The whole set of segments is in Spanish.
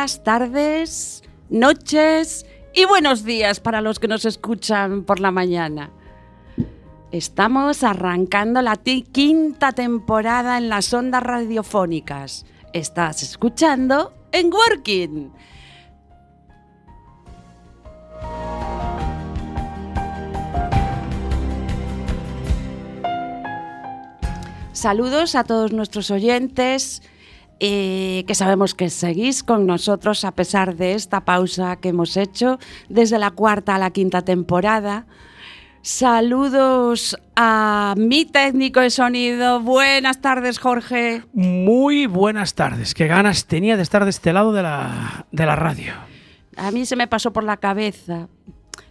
buenas tardes, noches y buenos días para los que nos escuchan por la mañana. Estamos arrancando la quinta temporada en las ondas radiofónicas. Estás escuchando en Working. Saludos a todos nuestros oyentes eh, que sabemos que seguís con nosotros a pesar de esta pausa que hemos hecho desde la cuarta a la quinta temporada. Saludos a mi técnico de sonido. Buenas tardes, Jorge. Muy buenas tardes. Qué ganas tenía de estar de este lado de la, de la radio. A mí se me pasó por la cabeza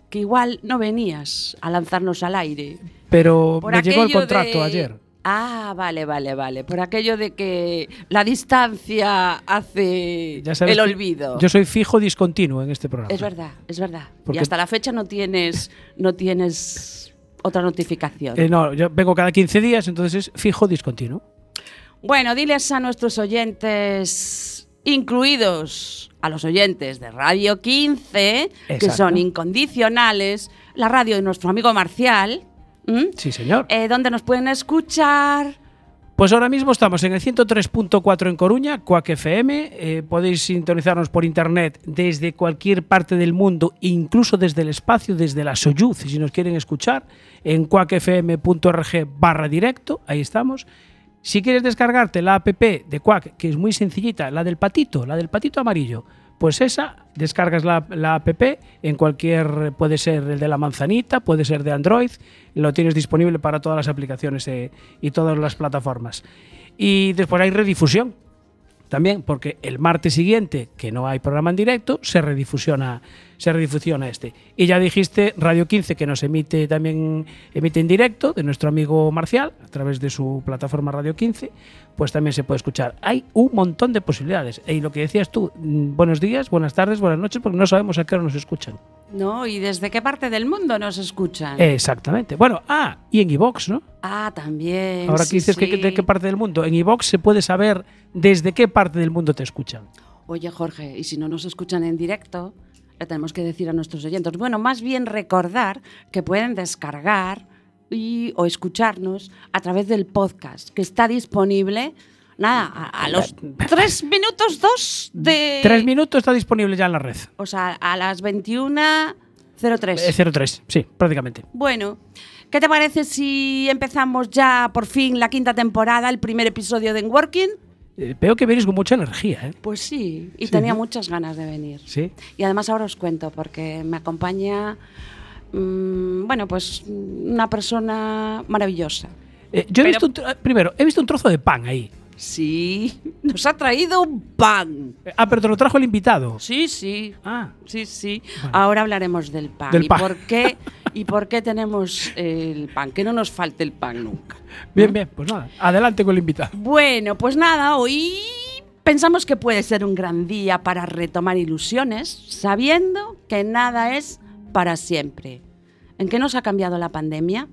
que igual no venías a lanzarnos al aire. Pero me llegó el contrato ayer. Ah, vale, vale, vale. Por aquello de que la distancia hace el olvido. Yo soy fijo discontinuo en este programa. Es verdad, es verdad. y hasta la fecha no tienes, no tienes otra notificación. Eh, no, yo vengo cada 15 días, entonces es fijo discontinuo. Bueno, diles a nuestros oyentes, incluidos a los oyentes de Radio 15, que son incondicionales, la radio de nuestro amigo Marcial, ¿Mm? Sí, señor. Eh, ¿Dónde nos pueden escuchar? Pues ahora mismo estamos en el 103.4 en Coruña, Cuac FM. Eh, podéis sintonizarnos por internet desde cualquier parte del mundo, incluso desde el espacio, desde la Soyuz, si nos quieren escuchar, en cuacfm.org barra directo, ahí estamos. Si quieres descargarte la app de Quack, que es muy sencillita, la del patito, la del patito amarillo, pues esa, descargas la, app en cualquier, puede ser el de la manzanita, puede ser de Android, lo tienes disponible para todas las aplicaciones eh, y todas las plataformas. Y después hay redifusión también, porque el martes siguiente, que no hay programa en directo, se redifusiona, se redifusiona este. Y ya dijiste Radio 15 que nos emite también emite en directo de nuestro amigo Marcial a través de su plataforma Radio 15 pues también se puede escuchar. Hay un montón de posibilidades. Y lo que decías tú, mm, buenos días, buenas tardes, buenas noches, porque no sabemos a qué hora nos escuchan. No, y desde qué parte del mundo nos escuchan. Exactamente. Bueno, ah, y en iVox, ¿no? Ah, también. Ahora que dices que de qué parte del mundo, en iVox se puede saber desde qué parte del mundo te escuchan. Oye, Jorge, y si no nos escuchan en directo, le tenemos que decir a nuestros oyentes, bueno, más bien recordar que pueden descargar o escucharnos a través del podcast que está disponible. Nada, a, los tres minutos dos de... Tres minutos está disponible ya en la red. O sea, a las 21.03. 03, eh, sí, prácticamente. Bueno, ¿qué te parece si empezamos ya por fin la quinta temporada, el primer episodio de Working? Eh, veo que venís con mucha energía, ¿eh? Pues sí, y tenía muchas ganas de venir. Sí. Y además ahora os cuento, porque me acompaña Mm, bueno, pues una persona maravillosa. Eh, yo he visto un, primero, he visto un trozo de pan ahí. Sí, nos ha traído un pan. Ah, pero te lo trajo el invitado. Sí, sí. Ah. Sí, sí. Ahora hablaremos del pan. Del ¿Y, Por qué, ¿Y por qué tenemos el pan? Que no nos falte el pan nunca. Bien, bien. Pues nada, adelante con el invitado. Bueno, pues nada, hoy pensamos que puede ser un gran día para retomar ilusiones, sabiendo que nada es para siempre. ¿En qué nos ha cambiado la pandemia?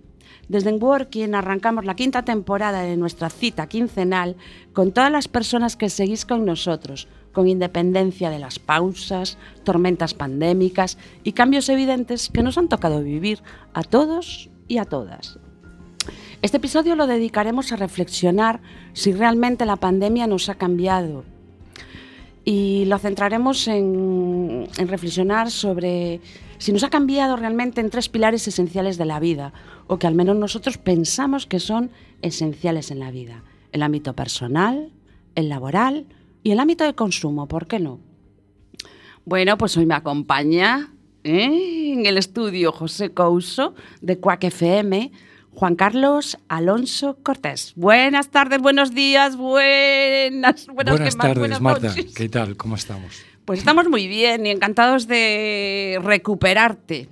Desde en Working arrancamos la quinta temporada de nuestra cita quincenal con todas las personas que seguís con nosotros, con independencia de las pausas, tormentas pandémicas y cambios evidentes que nos han tocado vivir a todos y a todas. Este episodio lo dedicaremos a reflexionar si realmente la pandemia nos ha cambiado y lo centraremos en, en reflexionar sobre si nos ha cambiado realmente en tres pilares esenciales de la vida, o que al menos nosotros pensamos que son esenciales en la vida. El ámbito personal, el laboral y el ámbito de consumo, ¿por qué no? Bueno, pues hoy me acompaña ¿eh? en el estudio José Couso de Cuac FM, Juan Carlos Alonso Cortés. Buenas tardes, buenos días, buenas, buenas, tardes, Marta. ¿Qué tal? ¿Cómo estamos? Pues estamos muy bien y encantados de recuperarte.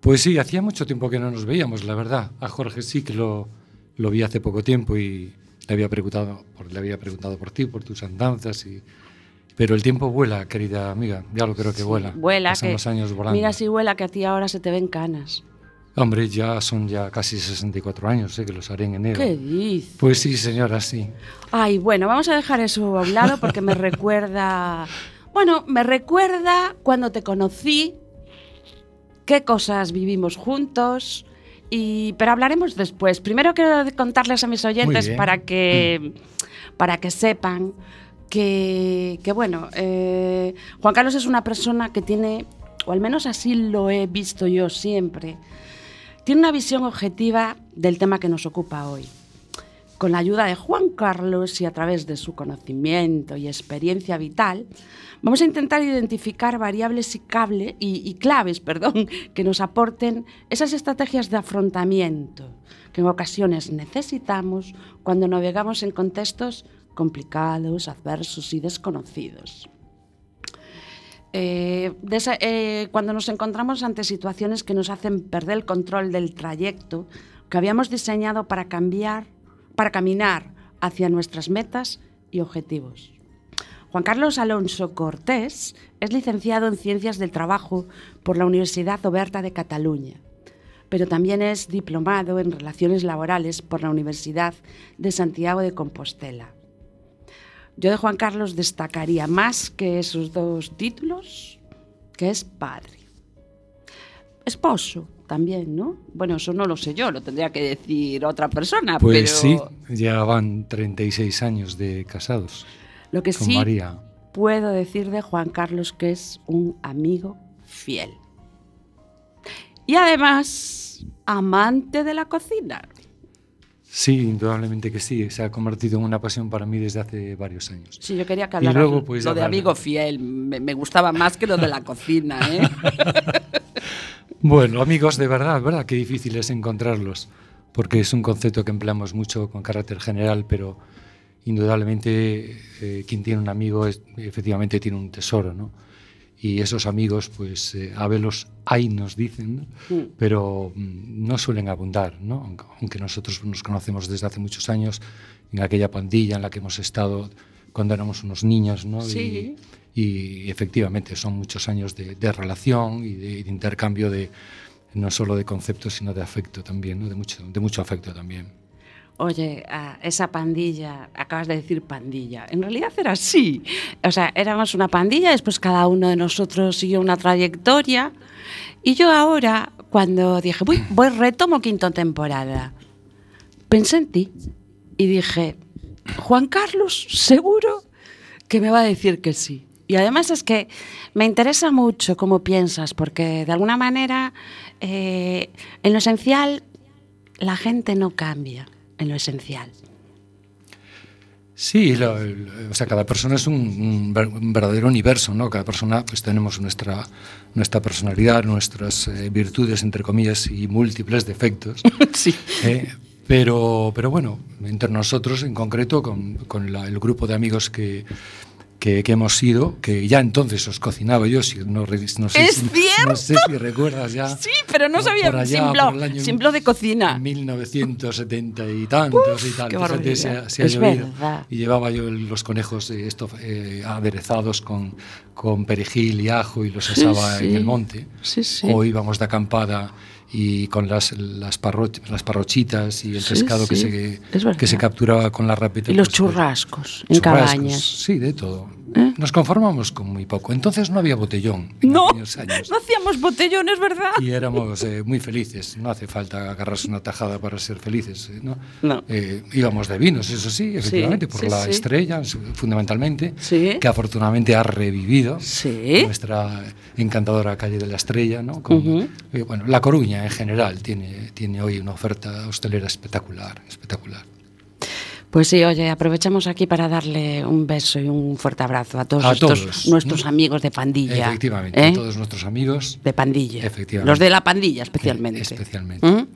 Pues sí, hacía mucho tiempo que no nos veíamos, la verdad. A Jorge sí que lo, lo vi hace poco tiempo y le había preguntado, le había preguntado por ti, por tus andanzas y, pero el tiempo vuela, querida amiga, ya lo creo que vuela. Vuela. Pasan los años volando. Mira si vuela que a ti ahora se te ven canas. Hombre, ya son ya casi 64 años, ¿eh? que los haré en enero. ¿Qué dices? Pues sí, señora, sí. Ay, bueno, vamos a dejar eso a un lado porque me recuerda. Bueno, me recuerda cuando te conocí, qué cosas vivimos juntos. Y, pero hablaremos después. Primero quiero contarles a mis oyentes para que, para que sepan que, que, bueno, eh, Juan Carlos es una persona que tiene, o al menos así lo he visto yo siempre, tiene una visión objetiva del tema que nos ocupa hoy. Con la ayuda de Juan Carlos y a través de su conocimiento y experiencia vital, vamos a intentar identificar variables y, cable, y, claves perdón, que nos aporten esas estrategias de afrontamiento que en ocasiones necesitamos cuando navegamos en contextos complicados, adversos y desconocidos. Eh, eh, cuando nos encontramos ante situaciones que nos hacen perder el control del trayecto que habíamos diseñado para cambiar, para caminar hacia nuestras metas y objetivos. Juan Carlos Alonso Cortés es licenciado en Ciencias del Trabajo por la Universidad Oberta de Cataluña, pero también es diplomado en Relaciones Laborales por la Universidad de Santiago de Compostela. Yo de Juan Carlos destacaría más que esos dos títulos, que es padre. Esposo también, ¿no? Bueno, eso no lo sé yo, lo tendría que decir otra persona, Pues pero sí, ya van 36 años de casados lo que con sí María. puedo decir de Juan Carlos que es un amigo fiel. Y además, amante de la cocina. Sí, indudablemente que sí. Se ha convertido en una pasión para mí desde hace varios años. Sí, yo quería que Y hablaras luego, pues, lo de amigo fiel. Me, me gustaba más que lo de la cocina, ¿eh? Bueno, amigos de verdad, ¿verdad? Qué difícil es encontrarlos, porque es un concepto que empleamos mucho con carácter general, pero indudablemente eh, quien tiene un amigo es- efectivamente tiene un tesoro, ¿no? Y esos amigos, pues eh, a velos hay, nos dicen, ¿no? Pero mm, no suelen abundar, ¿no? Aunque nosotros nos conocemos desde hace muchos años, en aquella pandilla en la que hemos estado cuando éramos unos niños, ¿no? Sí. Y, y efectivamente son muchos años de, de relación y de, de intercambio de no solo de conceptos, sino de afecto también, ¿no? de, mucho, de mucho afecto también. Oye, a esa pandilla, acabas de decir pandilla, en realidad era así. O sea, éramos una pandilla, después cada uno de nosotros siguió una trayectoria. Y yo ahora, cuando dije, voy, voy retomo quinta temporada, pensé en ti y dije, Juan Carlos, seguro que me va a decir que sí. Y además es que me interesa mucho cómo piensas, porque de alguna manera, eh, en lo esencial, la gente no cambia en lo esencial. Sí, lo- o sea, cada persona es un verdadero universo, ¿no? Cada persona, pues tenemos nuestra, nuestra personalidad, nuestras eh, virtudes, entre comillas, y múltiples defectos. Sí. Eh, pero, pero bueno, entre nosotros en concreto, con, con la- el grupo de amigos que, que, que hemos sido, que ya entonces os cocinaba yo, si no, no sé, ¡Es si, cierto! no sé si recuerdas ya. Sí, pero no por- sabía por allá, sin blog, sin blog de cocina. 1970 y tantos y tal. qué se, se ha Es llovido. verdad. Y llevaba yo los conejos eh, esto, eh, aderezados con, con perejil y ajo y los Sí, asaba sí. en el monte. Sí, sí. O íbamos de acampada y con las, las, parro- las parrochitas y el Sí, pescado que, sí, se, que se capturaba con la rapeta. Y los pues, churrascos en churrascos, cabañas. Sí, de todo. ¿Eh? Nos conformamos con muy poco. Entonces no había botellón en No, años. no hacíamos botellones, ¿verdad? Y éramos eh, muy felices. No hace falta agarrarse una tajada para ser felices. eh, ¿no? No. Eh, íbamos de vinos, eso sí, efectivamente, por sí, la sí. estrella, fundamentalmente, Sí. que afortunadamente ha revivido. Sí. Nuestra encantadora calle de la Estrella, ¿no? Con- Ujú. eh, bueno, La Coruña en general tiene, tiene hoy una oferta hostelera espectacular, espectacular. Pues sí, oye, aprovechamos aquí para darle un beso y un fuerte abrazo a todos A estos todos. nuestros amigos de pandilla. Efectivamente, ¿eh? a todos nuestros amigos. De pandilla. Efectivamente. Los de la pandilla, especialmente. Eh, especialmente. ¿Mm?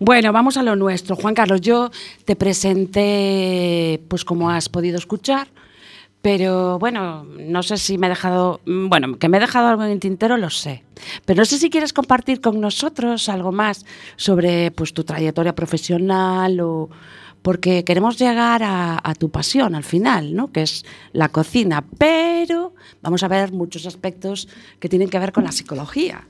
Bueno, vamos a lo nuestro. Juan Carlos, yo te presenté, pues como has podido escuchar, pero bueno, no sé si me he dejado, mm, bueno, que me he dejado algo en el tintero, lo sé. Pero no sé si quieres compartir con nosotros algo más sobre pues, tu trayectoria profesional o porque queremos llegar a, a tu pasión al final, ¿no? que es la cocina, pero vamos a ver muchos aspectos que tienen que ver con la psicología.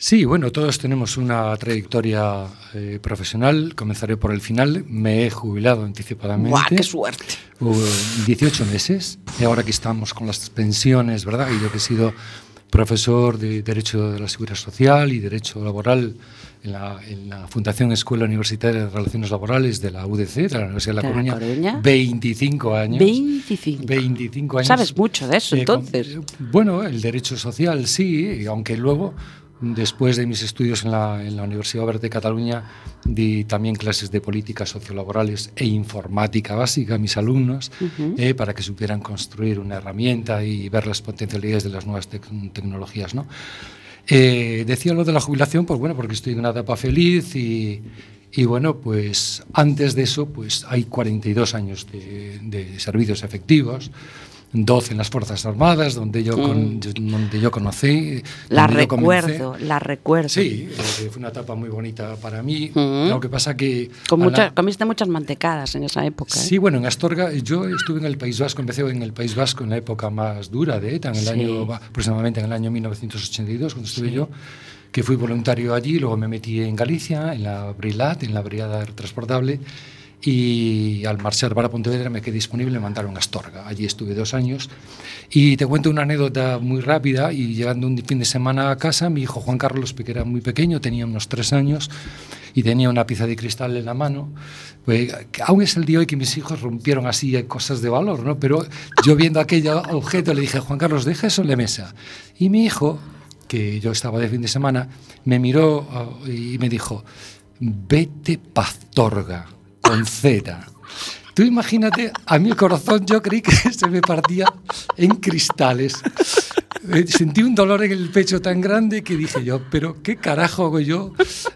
Sí, bueno, todos tenemos una trayectoria eh, profesional. Comenzaré por el final. Me he jubilado anticipadamente. ¡Guau, qué suerte! Hubo 18 meses. Y ahora que estamos con las pensiones, ¿verdad? Y yo que he sido profesor de Derecho de la Seguridad Social y Derecho Laboral en la, en la Fundación Escuela Universitaria de Relaciones Laborales de la UDC, de la Universidad de La, Coruña, Coruña. 25 años. 25. 25 años. Sabes mucho de eso, Eh, con- entonces. bueno, el derecho social sí, y aunque luego, después de mis estudios en la, en la Universidad Oberta de Cataluña, di también clases de políticas sociolaborales e informática básica a mis alumnos eh, para que supieran construir una herramienta y ver las potencialidades de las nuevas tec- tecnologías. ¿no? Eh, decía lo de la jubilación, pues bueno, porque estoy en una etapa feliz y, y bueno, pues antes de eso, pues hay 42 años de, de servicios efectivos, 12 en las Fuerzas Armadas, donde yo, con- yo- donde yo conocí. La recuerdo, la recuerdo. Sí, eh, fue una etapa muy bonita para mí. Mm. Lo que pasa que... Con a la- mucha- comiste muchas mantecadas en esa época. ¿eh? Sí, bueno, en Astorga, yo estuve en el País Vasco, empecé en el País Vasco en la época más dura de ETA, en el Sí. año, aproximadamente en el año 1982, cuando estuve yo, que fui voluntario allí, luego me metí en Galicia, en la Brilat, en la Brigada Transportable, y al marchar para Pontevedra me quedé disponible, me mandaron a Astorga. Allí estuve dos años. Y te cuento una anécdota muy rápida, y llegando un fin de semana a casa, mi hijo Juan Carlos, que era muy pequeño, tenía unos tres años, y tenía una pieza de cristal en la mano, pues, aún es el día hoy que mis hijos rompieron así eh, cosas de valor, ¿no? Pero yo viendo aquel objeto le dije, Juan Carlos, deja eso en la mesa. Y mi hijo, que yo estaba de fin de semana, me miró ah, y me dijo, vete pastorga, con Z. Tú imagínate, a el corazón yo creí que se me partía en cristales. Eh, Sentí un dolor en el pecho tan grande que dije yo, pero ¿qué carajo hago yo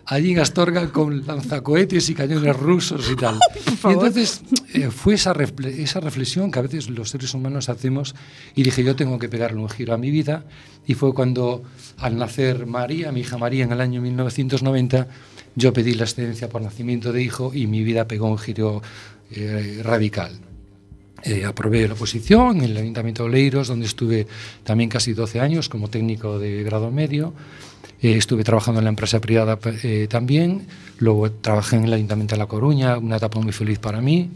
allí en Astorga con lanzacohetes y cañones rusos y tal? Y entonces eh, fue esa, refle- esa reflexión que a veces los seres humanos hacemos y dije yo tengo que pegarle un giro a mi vida y fue cuando al nacer María, mi hija María en el año 1990, yo pedí la excedencia por nacimiento de hijo y mi vida pegó un giro eh, radical. Eh, aprobé la oposición en el Ayuntamiento de Oleiros, donde estuve también casi 12 años como técnico de grado medio. Eh, estuve trabajando en la empresa privada eh, también. Luego trabajé en el Ayuntamiento de La Coruña, una etapa muy feliz para mí.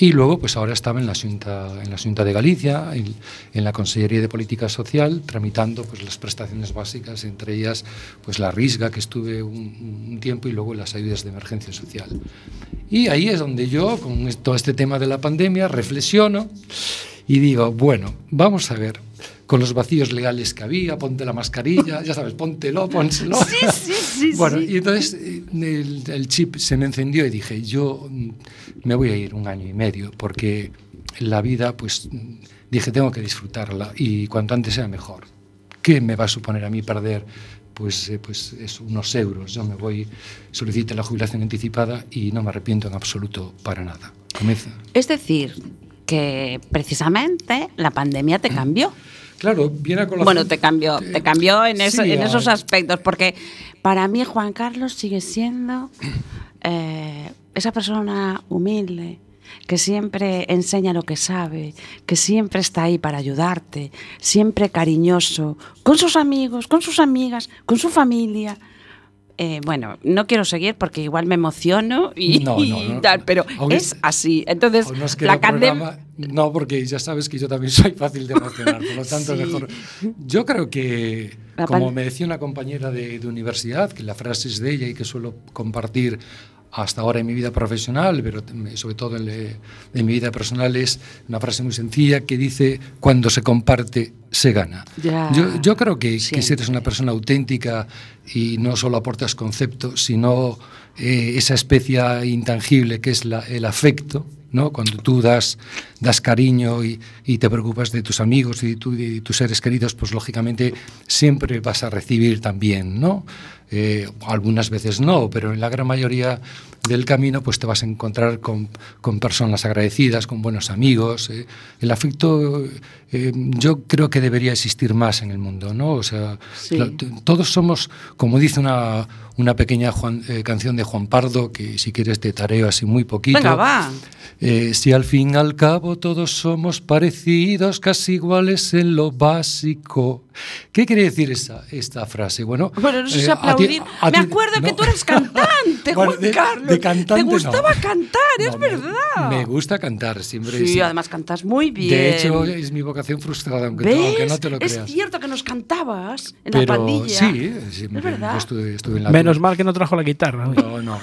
Y luego, pues ahora estaba en la Junta, en la Junta de Galicia, en, en la Consellería de Política Social, tramitando pues, las prestaciones básicas, entre ellas pues, la RISGA, que estuve un, un tiempo, y luego las ayudas de emergencia social. Y ahí es donde yo, con todo este tema de la pandemia, reflexiono y digo, bueno, vamos a ver, con los vacíos legales que había, ponte la mascarilla, ya sabes, póntelo, pónselo. Sí, sí, sí. Bueno, sí. y entonces eh, el, el chip se me encendió y dije, yo mm, me voy a ir un año y medio, porque la vida, pues mm, dije, tengo que disfrutarla y cuanto antes sea mejor. ¿Qué me va a suponer a mí perder? Pues, eh, pues es unos euros. Yo me voy, solicité la jubilación anticipada y no me arrepiento en absoluto para nada. Comienza. Es decir, que precisamente la pandemia te cambió. Claro, viene a colación. Bueno, te cambió, te cambió en, eso- Sí, en esos aspectos, porque para mí Juan Carlos sigue siendo eh, esa persona humilde que siempre enseña lo que sabe, que siempre está ahí para ayudarte, siempre cariñoso, con sus amigos, con sus amigas, con su familia. Eh, bueno, no quiero seguir porque igual me emociono y, No, no, y no. tal, pero es así. Entonces, la programa- No, porque ya sabes que yo también soy fácil de emocionar, por lo tanto Sí. mejor. Yo creo que, como me decía una compañera de, de universidad, que la frase es de ella y que suelo compartir hasta ahora en mi vida profesional, pero sobre todo en, le- en mi vida personal, es una frase muy sencilla que dice, cuando se comparte, se gana. Ya, yo, yo creo que, que si eres una persona auténtica y no solo aportas conceptos, sino eh, esa especie intangible que es la- el afecto, ¿no? Cuando tú das, das cariño y, y te preocupas de tus amigos y tu- de tus seres queridos, pues lógicamente siempre vas a recibir también, ¿no? Eh, algunas veces no, pero en la gran mayoría del camino pues te vas a encontrar con, con personas agradecidas, con buenos amigos. eh. El afecto eh, yo creo que debería existir más en el mundo, ¿no? O sea, Sí. la- todos somos, como dice una, una pequeña Juan- eh, canción de Juan Pardo, que si quieres te tareo así muy poquito. Venga, va. Eh, si al fin y al cabo todos somos parecidos, casi iguales en lo básico. ¿Qué quiere decir esa, esta frase? Bueno, Bueno, eso es eh, ti- aplaudir. a Me ti- acuerdo que no. tú eres cantante, Bueno, Juan de- Carlos. de cantante Te no. gustaba cantar, es me- verdad. Me, gusta cantar, siempre. Sí, sí. además cantas muy bien. De hecho, es mi vocación frustrada, aunque, tú- ¿Ves? aunque no te lo es creas. cierto que nos cantabas en la pandilla. sí, sí, Es verdad. yo estuve, estuve en la Menos mal que no trajo la guitarra. hoy. No, no.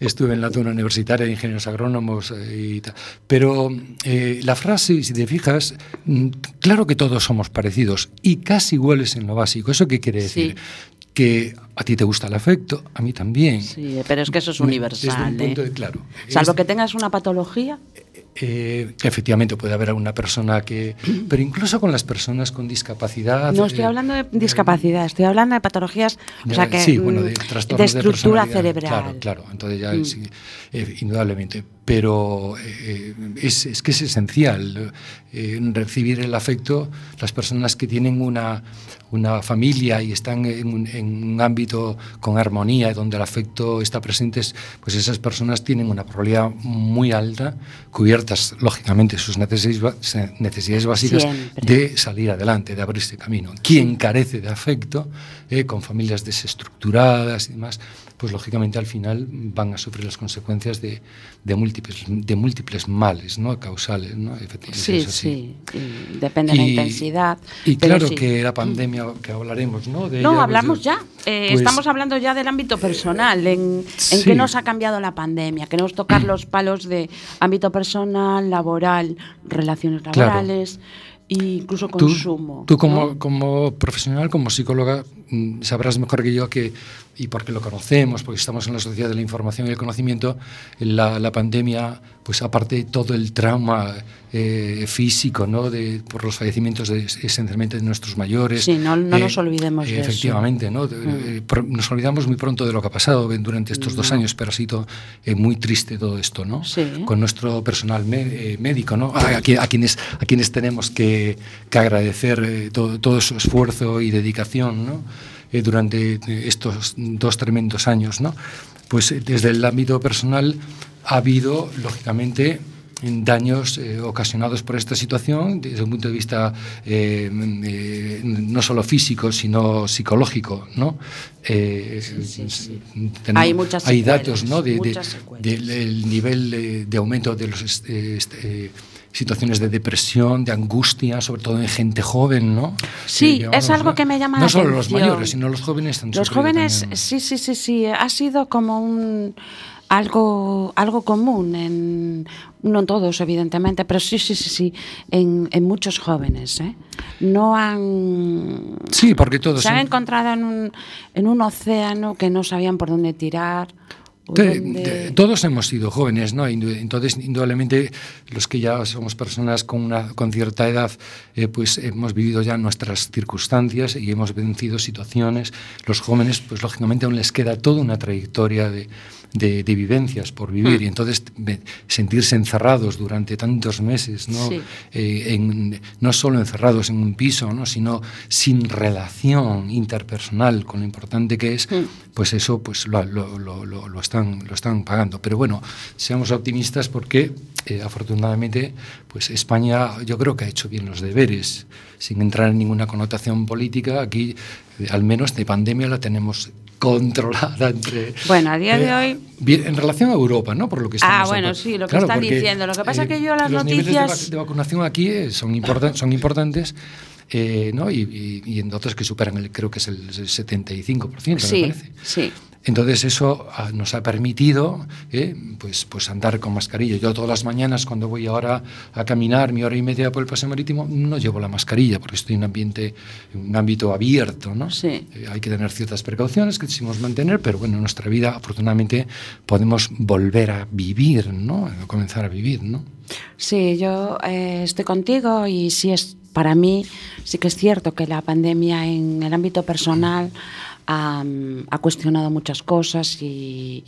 Estuve en la zona universitaria de ingenieros agrónomos eh, y tal. Pero eh, la frase, si te fijas, mm, claro que todos somos parecidos y casi iguales en lo básico. ¿Eso qué quiere decir? Que a ti te gusta el afecto, a mí también. Sí, pero es que eso es Desde un universal. punto ¿eh? de- claro. Salvo Es- que tengas una patología. eh, efectivamente puede haber alguna persona que... Pero incluso con las personas con discapacidad... No estoy eh, hablando de discapacidad, estoy hablando de patologías, o sea que sí, bueno, mm, de, de trastornos de estructura cerebral. Claro, claro. Entonces ya Mm. sí, eh, indudablemente. Pero eh, es, es que es esencial eh, recibir el afecto. Las personas que tienen una, una familia y están en un, en un ámbito con armonía, donde el afecto está presente, pues esas personas tienen una probabilidad muy alta, cubiertas lógicamente sus necesidades, necesidades básicas, Siempre. de salir adelante, de abrirse camino. Quien carece de afecto, eh, con familias desestructuradas y demás, pues lógicamente al final van a sufrir las consecuencias de, de múltiples, de múltiples males ¿no? causales. ¿no? Efectivamente, Sí, es así. sí, y depende de la intensidad. Y claro sí. que la pandemia, que hablaremos, ¿no? De No, ella, pues, hablamos ya. Eh, pues, estamos hablando ya del ámbito personal, en, en Sí. qué nos ha cambiado la pandemia. Queremos tocar los palos de ámbito personal, laboral, relaciones Claro. laborales e incluso consumo. tú como, ¿no? como profesional, como psicóloga, mm, sabrás mejor que yo que, y porque lo conocemos, porque estamos en la sociedad de la información y el conocimiento, la, la pandemia, pues aparte de todo el trauma eh, físico, ¿no? De, por los fallecimientos de, esencialmente de nuestros mayores. Sí, no- no nos olvidemos de eso. Efectivamente, ¿no? De- Mm. eh, nos olvidamos muy pronto de lo que ha pasado durante estos dos No. años, pero ha sido eh, muy triste todo esto, ¿no? Sí. Con nuestro personal me- eh, médico, ¿no? A, a a quienes, a quienes tenemos que, que agradecer eh, todo, todo su esfuerzo y dedicación, ¿no? Eh, durante eh, estos dos tremendos años, ¿no? Pues eh, desde el ámbito personal ha habido, lógicamente, daños eh, ocasionados por esta situación desde un punto de vista eh, eh, no solo físico sino psicológico no sí, sí. tenemos- Hay muchas hay datos no de, de- del el nivel de, aumento de las situaciones de depresión de angustia sobre todo en gente joven no Sí, es algo que me llama no la solo los atención. mayores sino los jóvenes han Los jóvenes, también. sí, sí, sí, sí, ha sido como un algo, algo común en no en todos evidentemente, pero sí, sí, sí, sí, en, en muchos jóvenes, ¿eh? No han sí porque todos se han en- encontrado en un en un océano que no sabían por dónde tirar. Todos hemos sido jóvenes, ¿no? Entonces, indudablemente, los que ya somos personas con, una, con cierta edad, eh, pues hemos vivido ya nuestras circunstancias y hemos vencido situaciones. Los jóvenes, pues lógicamente aún les queda toda una trayectoria de, de- de vivencias por vivir y entonces me- sentirse encerrados durante tantos meses, ¿no? Sí. Eh, en- no solo encerrados en un piso, ¿no? sino sin relación interpersonal con lo importante que es, pues eso pues lo, lo- lo- lo- lo están, lo están pagando. Pero bueno, seamos optimistas porque eh, afortunadamente pues España yo creo que ha hecho bien los deberes, sin entrar en ninguna connotación política. Aquí, eh, al menos de pandemia, la tenemos controlada entre Bueno, a día de hoy- bien, en relación a Europa no por lo que Ah, estamos bueno, hablando. sí, lo que están diciendo. Lo que pasa es que yo las los niveles de vac- noticias- de vacunación aquí eh, son, importan- son importantes eh, ¿no? y, y- y en otras que superan, el, creo que es el 75%, Sí, me parece. sí. Entonces eso ah, nos ha permitido eh, pues, pues andar con mascarilla. Yo todas las mañanas cuando voy ahora a caminar mi hora y media por el paseo marítimo no llevo la mascarilla porque estoy en un ambiente, en un ámbito abierto, ¿no? Sí. Eh, hay que tener ciertas precauciones que decimos mantener, pero bueno, en nuestra vida afortunadamente podemos volver a vivir, ¿no? A comenzar a vivir, ¿no? Sí, yo eh, estoy contigo y sí es para mí sí que es cierto que la pandemia en el ámbito personal ha, ha cuestionado muchas cosas y,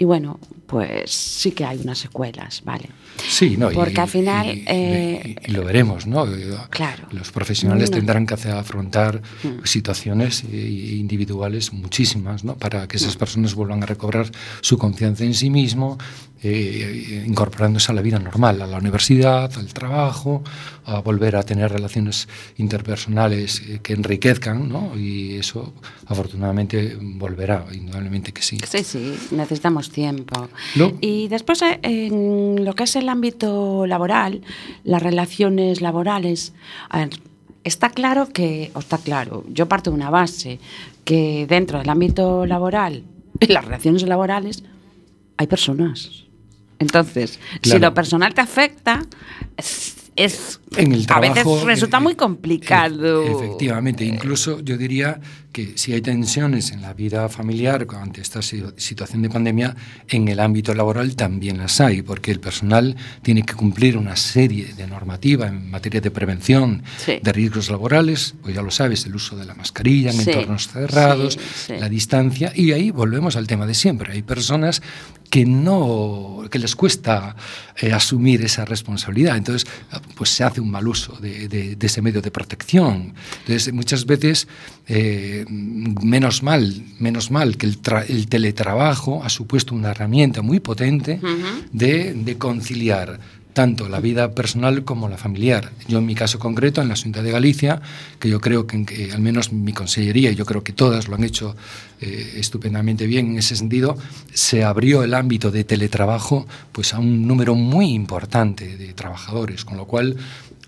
Y bueno, pues sí que hay unas secuelas, ¿vale? Sí, no, Porque y, al final, y- eh, y lo veremos, ¿no? Claro. Los profesionales No. tendrán que hacer- afrontar Mm. situaciones eh, individuales muchísimas, ¿no? Para que esas Mm. personas vuelvan a recobrar su confianza en sí mismo, eh, incorporándose a la vida normal, a la universidad, al trabajo, a volver a tener relaciones interpersonales eh, que enriquezcan, ¿no? Y eso, afortunadamente, volverá, indudablemente que sí. Sí, sí, necesitamos tiempo. Y después, eh, en lo que es el ámbito laboral, las relaciones laborales, a ver, está claro que, o está claro, yo parto de una base, que dentro del ámbito laboral, en las relaciones laborales, hay personas. Entonces, si lo personal te afecta, es, En el a veces resulta muy complicado. Efectivamente, incluso yo diría que si hay tensiones en la vida familiar ante esta si- situación de pandemia, en el ámbito laboral también las hay, porque el personal tiene que cumplir una serie de normativa en materia de prevención Sí. de riesgos laborales, pues ya lo sabes, el uso de la mascarilla en Sí, entornos cerrados, sí. la distancia, y ahí volvemos al tema de siempre. Hay personas que no, que les cuesta eh, asumir esa responsabilidad, entonces pues se hace un mal uso de, de- de ese medio de protección. Entonces muchas veces eh, menos mal, menos mal que el, tra- el teletrabajo ha supuesto una herramienta muy potente de, de conciliar tanto la vida personal como la familiar. Yo en mi caso concreto, en la Junta de Galicia, que yo creo que, que al menos mi consellería, y yo creo que todas lo han hecho eh, estupendamente bien en ese sentido, se abrió el ámbito de teletrabajo pues a un número muy importante de trabajadores, con lo cual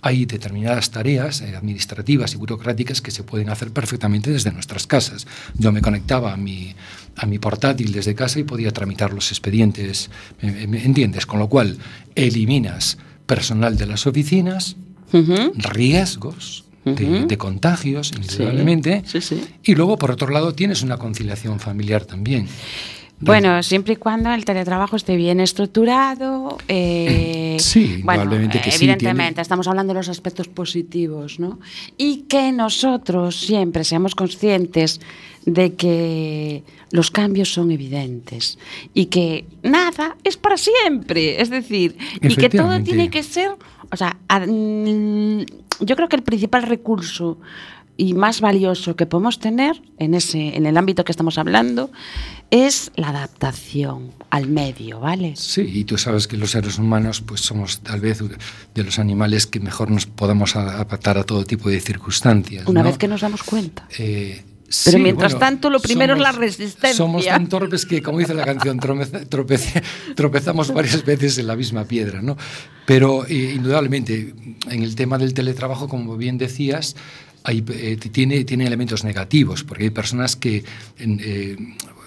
hay determinadas tareas eh, administrativas y burocráticas que se pueden hacer perfectamente desde nuestras casas. Yo me conectaba a mi, a mi portátil desde casa y podía tramitar los expedientes, ¿me, me entiendes? Con lo cual eliminas personal de las oficinas, Ujú. riesgos de, Ujú. de contagios, indudablemente, Sí, sí. y luego por otro lado tienes una conciliación familiar también. Bueno, siempre y cuando el teletrabajo esté bien estructurado. eh, Sí, bueno, indudablemente que eh, sí, Evidentemente, tiene- estamos hablando de los aspectos positivos, ¿no? Y que nosotros siempre seamos conscientes de que los cambios son evidentes y que nada es para siempre. Es decir, y que todo tiene que ser. O sea, yo creo que el principal recurso y más valioso que podemos tener en ese en el ámbito que estamos hablando es la adaptación al medio, ¿vale? Sí, y tú sabes que los seres humanos pues somos tal vez de los animales que mejor nos podamos adaptar a todo tipo de circunstancias. Una ¿no? vez que nos damos cuenta. Eh, Pero sí, mientras tanto, lo primero es la resistencia. Somos tan torpes que, como dice la canción, tropezamos varias veces en la misma piedra, ¿no? Pero eh, indudablemente, en el tema del teletrabajo, como bien decías, hay, eh, tiene, tiene elementos negativos, porque hay personas que eh,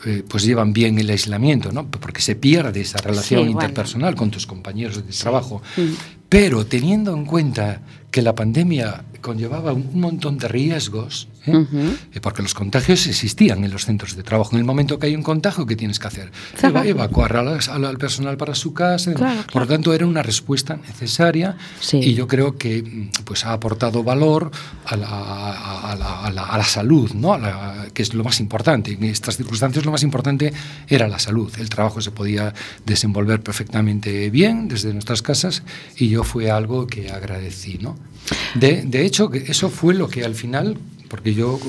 eh, pues llevan bien el aislamiento, ¿no? Porque se pierde esa relación Sí, bueno. interpersonal con tus compañeros de trabajo. Pero teniendo en cuenta que la pandemia conllevaba un montón de riesgos, ¿eh? Ujú. Eh, porque los contagios existían en los centros de trabajo. En el momento que hay un contagio, ¿qué tienes que hacer? Eva- evacuar a las- al, al personal para su casa. Claro, Por claro. lo tanto, era una respuesta necesaria Sí. y yo creo que mm, pues, ha aportado valor a la, a- la- a la- a la salud, ¿no? A la- que es lo más importante. En estas circunstancias lo más importante era la salud. El trabajo se podía desenvolver perfectamente bien desde nuestras casas y yo fue algo que agradecí. ¿no? De, de hecho, eso fue lo que al final porque yo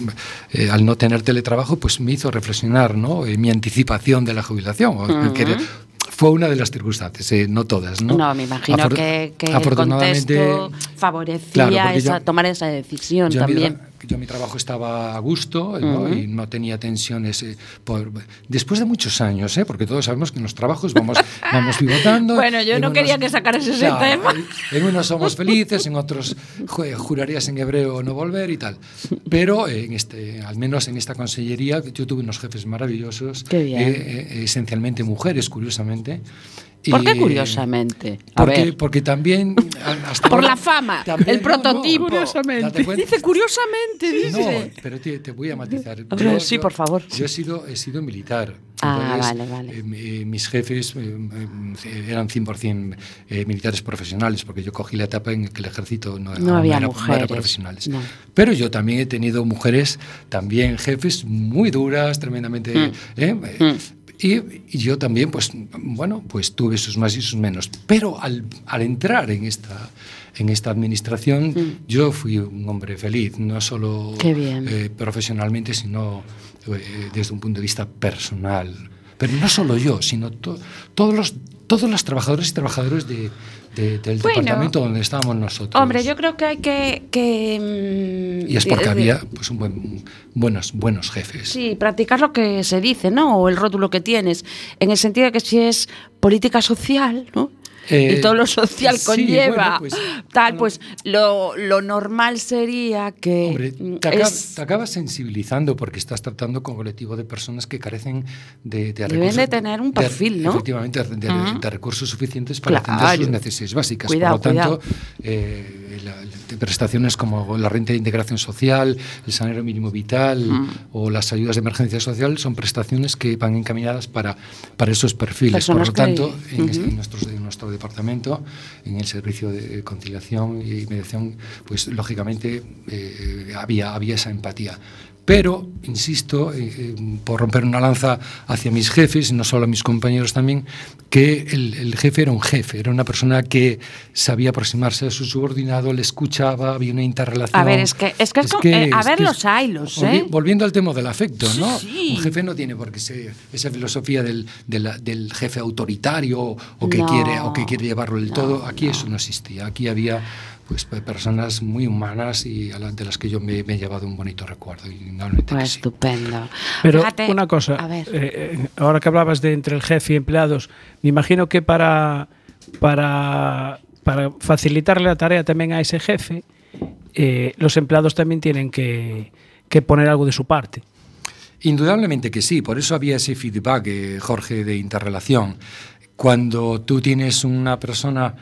eh, al no tener teletrabajo pues me hizo reflexionar ¿no? Eh, mi anticipación de la jubilación que fue una de las circunstancias eh, no todas no, No, me imagino Afor- que, que el contexto favorecía Claro, esa- yo- tomar esa decisión también. Yo mi trabajo estaba a gusto ¿no? Ujú. y no tenía tensiones. eh, por, después de muchos años, ¿eh? porque todos sabemos que en los trabajos vamos, vamos pivotando. Bueno, yo no quería que sacaras ese tema. En unos somos felices, en otros ju- jurarías en hebreo no volver y tal. Pero eh, en este, al menos en esta consellería yo tuve unos jefes maravillosos, Qué bien. eh, eh, esencialmente mujeres, curiosamente. ¿Por qué curiosamente? A Porque, ver. porque también... hasta Por ahora- la fama, también- el prototipo. Date cuenta. Dice curiosamente, dice. No, pero te, te voy a matizar. Ver, sí, por favor. Yo he sido, he sido militar. Ah, vale, vale. eh, eh, mis jefes eh, eran 100% eh, militares profesionales, porque yo cogí la etapa en que el ejército no, No había era, mujeres, era profesionales. no. Pero yo también he tenido mujeres, también jefes muy duras, tremendamente... Mm. eh, Y, y yo también, pues, bueno, pues tuve sus más y sus menos. Pero al, al entrar en esta, en esta administración, Mm. yo fui un hombre feliz, no solo eh, profesionalmente, sino eh, desde un punto de vista personal. Pero no solo yo, sino to- todos los todos los trabajadores y trabajadores de, de- del Bueno. departamento donde estábamos nosotros. Hombre, yo creo que hay que... que mm, Y es porque eh, había pues, un buen- buenos, buenos jefes. Sí, practicar lo que se dice, ¿no? O el rótulo que tienes. En el sentido de que si es política social, ¿no? Eh, y todo lo social sí, conlleva bueno, pues, tal, pues lo, lo normal sería que Hombre, mm, te, acab- es- te acabas sensibilizando porque estás tratando con colectivo de personas que carecen de, de Deben recursos. de tener un perfil, ¿no? Efectivamente, de, de- Ujú. de recursos suficientes para Claro. atender sus necesidades básicas. Cuidado, Por lo tanto, eh, la- la- prestaciones como la renta de integración social, el salario mínimo vital Mm. o las ayudas de emergencia social son prestaciones que van encaminadas para, para esos perfiles. Personas Por lo tanto, que- en, Ujú. en nuestros- en nuestro departamento, en el servicio de conciliación y mediación, pues lógicamente eh, había, había esa empatía. Pero, insisto, eh, eh, por romper una lanza hacia mis jefes, no solo a mis compañeros también, que el, el jefe era un jefe, era una persona que sabía aproximarse a su subordinado, le escuchaba, había una interrelación. A ver, es que- es que es como- eh, a ver, es- los hay, los, ¿eh? Volviendo al tema del afecto, Sí, ¿no? sí. Un jefe no tiene por qué ser esa filosofía del, del jefe autoritario o que, No, quiere, o que quiere llevarlo del no, todo. Aquí no. eso no existía. Aquí había pues pe- personas muy humanas y a la- de las que yo me, me he llevado un bonito recuerdo. Y Pues sí. estupendo. Pero Fíjate, una cosa, A ver. eh, eh, ahora que hablabas de entre el jefe y empleados, me imagino que para, para, para facilitarle la tarea también a ese jefe, eh, los empleados también tienen que, que poner algo de su parte. Indudablemente que sí, por eso había ese feedback, eh, Jorge, de interrelación. Cuando tú tienes una persona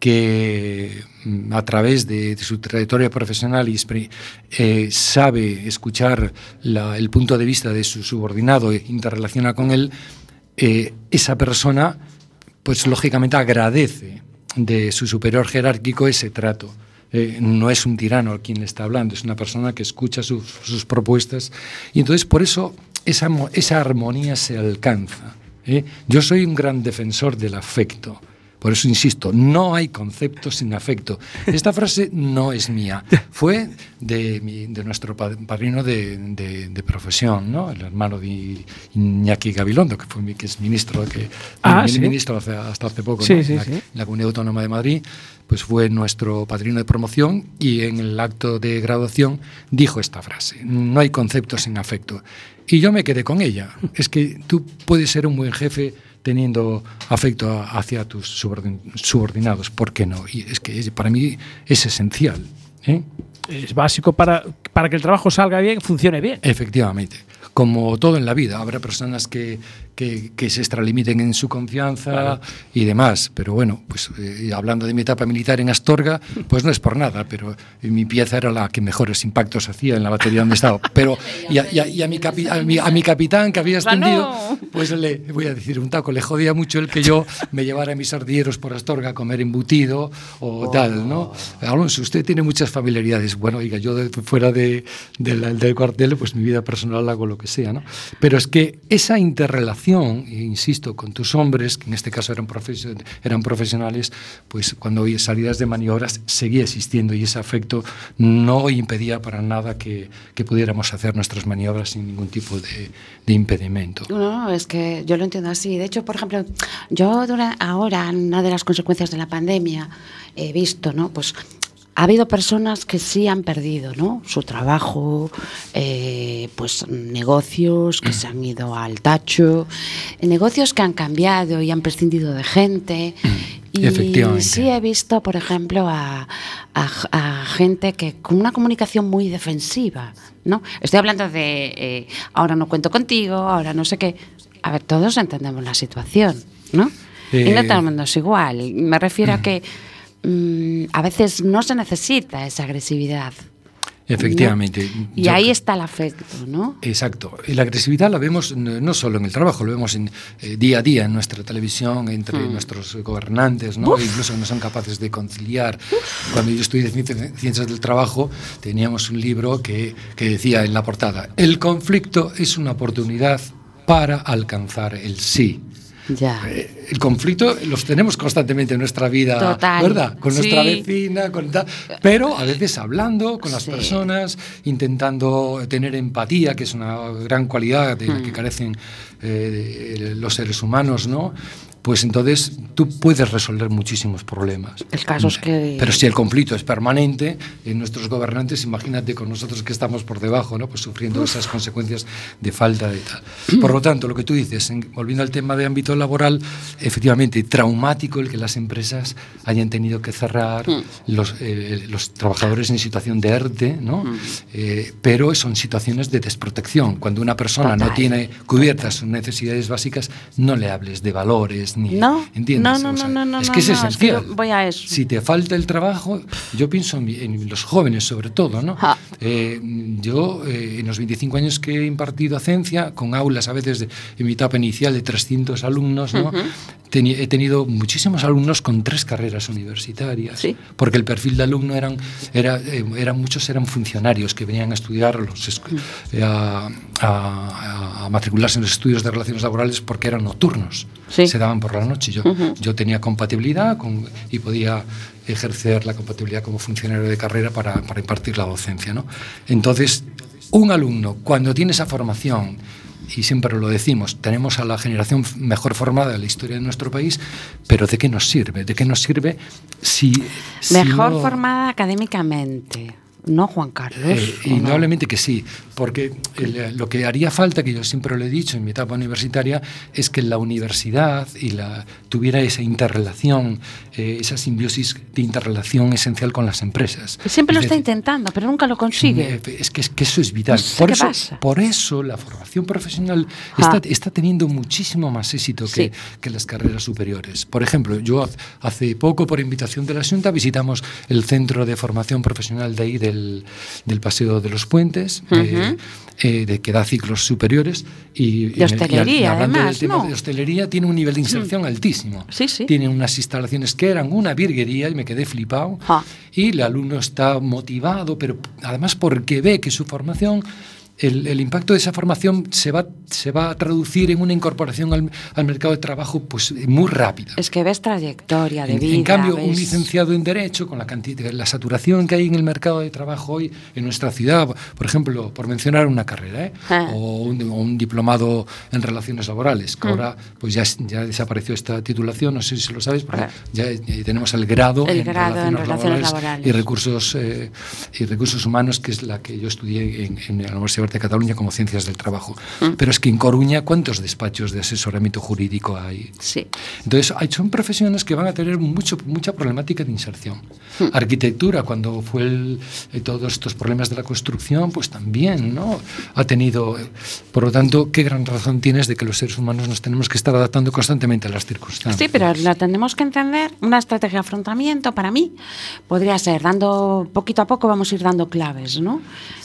que mm, a través de, su trayectoria profesional y eh, sabe escuchar la- el punto de vista de su subordinado e interrelaciona con él, eh, esa persona, pues lógicamente agradece de su superior jerárquico ese trato. Eh, no es un tirano quien le está hablando, es una persona que escucha sus, propuestas y entonces por eso esa, esa armonía se alcanza. Yo soy un gran defensor del afecto. Por eso insisto, no hay concepto sin afecto. Esta frase no es mía, fue de, mi- de nuestro pa- padrino de, de- de profesión, ¿no? el hermano de Iñaki Gabilondo, que, fue mi, que es ministro, que, Ah, sí. ministro hace- hasta hace poco Sí, ¿no? sí, en, la, sí. en la Comunidad Autónoma de Madrid, pues fue nuestro padrino de promoción y en el acto de graduación dijo esta frase, no hay concepto sin afecto. Y yo me quedé con ella. Es que tú puedes ser un buen jefe teniendo afecto hacia tus subordin- subordinados, ¿por qué no? Y es que para mí es esencial. ¿eh? Es básico para, para que el trabajo salga bien, funcione bien. Efectivamente. Como todo en la vida, habrá personas que, que, que se extralimiten en su confianza y demás. Pero bueno, pues eh, hablando de mi etapa militar en Astorga, pues no es por nada, pero mi pieza era la que mejores impactos hacía en la batería donde estaba. Pero y a, y a- y a mi, capi- a, mi, a mi capitán que había ascendido, pues le voy a decir un taco, le jodía mucho el que yo me llevara a mis ardilleros por Astorga a comer embutido o tal, ¿no? Alonso, usted tiene muchas familiaridades. Bueno, oiga, yo de- fuera de, de la- del cuartel, pues mi vida personal hago lo que sea, ¿no? Pero es que esa interrelación, e insisto, con tus hombres, que en este caso eran, eran profesionales, pues cuando había salidas de maniobras seguía existiendo y ese afecto no impedía para nada que, pudiéramos hacer nuestras maniobras sin ningún tipo de, de impedimento. No, es que yo lo entiendo así. De hecho, por ejemplo, yo ahora, una de las consecuencias de la pandemia, he visto, ¿no? Pues ha habido personas que sí han perdido, ¿no? Su trabajo, eh, pues negocios que se han ido al tacho, eh, negocios que han cambiado y han prescindido de gente. Y Efectivamente. sí he visto, por ejemplo, a, a- a gente que con una comunicación muy defensiva, ¿no? Estoy hablando de eh, ahora no cuento contigo, ahora no sé qué. A ver, todos entendemos la situación, ¿no? y no todo el mundo es igual. Me refiero a que mm, a veces no se necesita esa agresividad. Efectivamente. ¿no? Y ahí está el afecto, ¿no? Exacto. Y la agresividad la vemos no solo en el trabajo, lo vemos en, eh, día a día en nuestra televisión, entre Mm. nuestros gobernantes, ¿no? incluso no son capaces de conciliar. Cuando yo estudié ciencias, ciencias del trabajo, teníamos un libro que, que decía en la portada, el conflicto es una oportunidad para alcanzar el sí. Ya. Eh, el conflicto los tenemos constantemente en nuestra vida, Total. ¿verdad? Con nuestra vecina, con tal, pero a veces hablando con las Sí. personas, intentando tener empatía, que es una gran cualidad de Mm. la que carecen eh, los seres humanos, ¿no? Pues entonces tú puedes resolver muchísimos problemas. El caso es que- Pero si el conflicto es permanente, en nuestros gobernantes, imagínate con nosotros que estamos por debajo, ¿no? Pues sufriendo esas consecuencias de falta de tal. Por lo tanto, lo que tú dices, en- volviendo al tema de ámbito laboral, efectivamente, traumático el que las empresas hayan tenido que cerrar, Mm. los, eh, los trabajadores en situación de ERTE, ¿no? Mm. Eh, pero son situaciones de desprotección. Cuando una persona no tiene cubiertas sus necesidades básicas, no le hables de valores ni... No, ¿entiendes? no, no, O sea, no, no, es no, que es no, es que esencial. yo voy a eso. Si te falta el trabajo, yo pienso en, los jóvenes sobre todo, ¿no? Eh, yo, eh, en los 25 años que he impartido docencia, con aulas a veces de, en mi etapa inicial de 300 alumnos, ¿no? He tenido muchísimos alumnos con tres carreras universitarias, Sí. porque el perfil de alumno eran, era, eh, eran muchos eran funcionarios que venían a estudiar, los esc- eh, a, a- a matricularse en los estudios de relaciones laborales porque eran nocturnos, Sí. se daban por la noche. Yo, yo tenía compatibilidad con- y podía ejercer la compatibilidad como funcionario de carrera para, para impartir la docencia. ¿no? Entonces, un alumno, cuando tiene esa formación, y siempre lo decimos, tenemos a la generación mejor formada de la historia de nuestro país, pero ¿de qué nos sirve? ¿De qué nos sirve si... si Mejor no- formada académicamente. No, Juan Carlos. eh, indudablemente que sí, porque el- lo que haría falta, que yo siempre lo he dicho en mi etapa universitaria, es que la universidad y la, tuviera esa interrelación, eh, esa simbiosis de interrelación esencial con las empresas. Siempre lo Es está intentando, pero nunca lo consigue. eh, Es que, es que eso es vital. No sé por, eso, pasa. por eso la formación profesional Ja. está, está teniendo muchísimo más éxito que, Sí. que las carreras superiores. Por ejemplo, yo hace poco, por invitación de la Junta, visitamos el centro de formación profesional de ahí del, del Paseo de los Puentes, eh, eh, de que da ciclos superiores. Y, De hostelería, hablando además, del tema ¿no? de hostelería, tiene un nivel de inserción altísimo. Sí, sí. Tiene unas instalaciones que eran una virguería y me quedé flipado. Y el alumno está motivado, pero además porque ve que su formación, el, el impacto de esa formación se va, se va a traducir en una incorporación al, al mercado de trabajo pues, muy rápida. Es que ves trayectoria de En, vida. en cambio, un ves- licenciado en Derecho, con la, cantidad, la saturación que hay en el mercado de trabajo hoy en nuestra ciudad, por ejemplo, por mencionar una carrera, ¿eh? Ah. o, un, o un diplomado en relaciones laborales, que ahora pues ya, ya desapareció esta titulación, no sé si lo sabes, porque Ah. ya, ya tenemos el grado, El grado en relaciones laborales. y recursos eh, y recursos humanos, que es la que yo estudié en, en la Universidad de Cataluña como ciencias del trabajo. Mm. Pero es que en Coruña, ¿cuántos despachos de asesoramiento jurídico hay? Sí. Entonces, hay, son profesiones que van a tener mucho, mucha problemática de inserción. Arquitectura, cuando fue el- eh, todos estos problemas de la construcción, pues también, ¿no? Ha tenido, eh, por lo tanto, qué gran razón tienes de que los seres humanos nos tenemos que estar adaptando constantemente a las circunstancias. Sí, pero la tenemos que entender. Una estrategia de afrontamiento para mí podría ser dando poquito a poco vamos a ir dando claves, ¿no?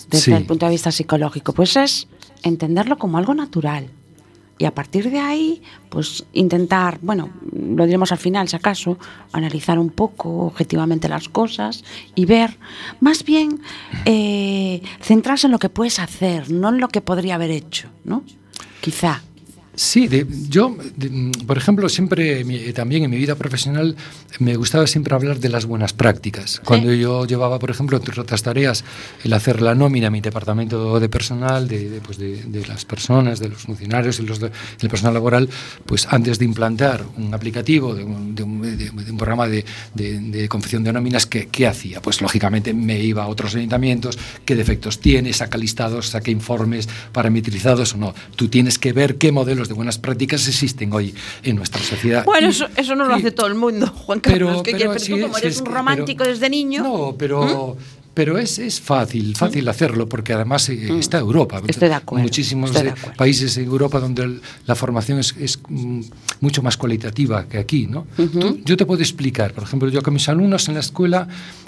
Desde Sí. el punto de vista psicológico, pues es entenderlo como algo natural. Y a partir de ahí, pues intentar, bueno, lo diremos al final, si acaso, analizar un poco objetivamente las cosas y ver, más bien, eh, centrarse en lo que puedes hacer, no en lo que podría haber hecho, ¿no? Quizá. Sí, de- yo, de- por ejemplo, siempre, eh, también en mi vida profesional, me gustaba siempre hablar de las buenas prácticas. Cuando yo llevaba, por ejemplo, entre otras tareas, el hacer la nómina a mi departamento de personal, de, de, pues las personas, de los funcionarios y los de- del personal laboral, pues antes de implantar un aplicativo, de un, un- un programa de confección de nóminas, ¿qué, ¿qué hacía? Pues lógicamente me iba a otros ayuntamientos, qué defectos tiene, saca listados, saca informes parametrizados o no. Tú tienes que ver qué modelos de buenas prácticas existen hoy en nuestra sociedad. Bueno, Y- eso, eso no lo y- hace todo el mundo, Juan Carlos. ¿qué quieres? Pero sí, tú, como sí, eres es un que- romántico pero- desde niño. ¿Mm? No, pero, pero es, es fácil, fácil hacerlo, porque además eh, está Europa. Estoy de acuerdo, Muchísimos estoy de eh, acuerdo. países en Europa donde la formación es, es, mm, mucho más cualitativa que aquí. ¿no? Tú- yo te puedo explicar, por ejemplo, yo con mis alumnos en la escuela,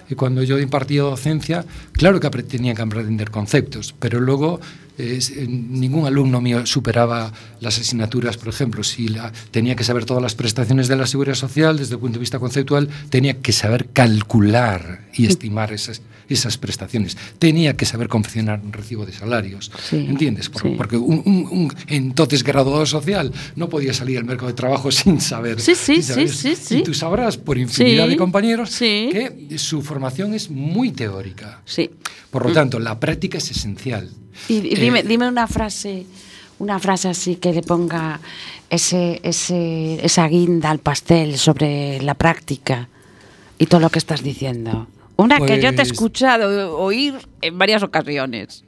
eh, cuando yo impartía docencia, claro que tenían que aprender conceptos, pero luego es- ningún alumno mío superaba las asignaturas, por ejemplo, si la- tenía que saber todas las prestaciones de la seguridad social desde el punto de vista conceptual, tenía que saber calcular y estimar esas, esas prestaciones. Tenía que saber confeccionar un recibo de salarios. Sí, ¿Entiendes? Por- sí. Porque un, un- un entonces graduado social no podía salir al mercado de trabajo sin saber. Sí, sí, saber sí, sí. Y tú sabrás por infinidad de compañeros sí. que su formación es muy teórica. Sí. Por lo tanto, la práctica es esencial. Y, y dime, Eh, dime una frase, una frase así que le ponga ese, ese, esa guinda al pastel sobre la práctica y todo lo que estás diciendo. Una que yo te he Pues- escuchado oír en varias ocasiones.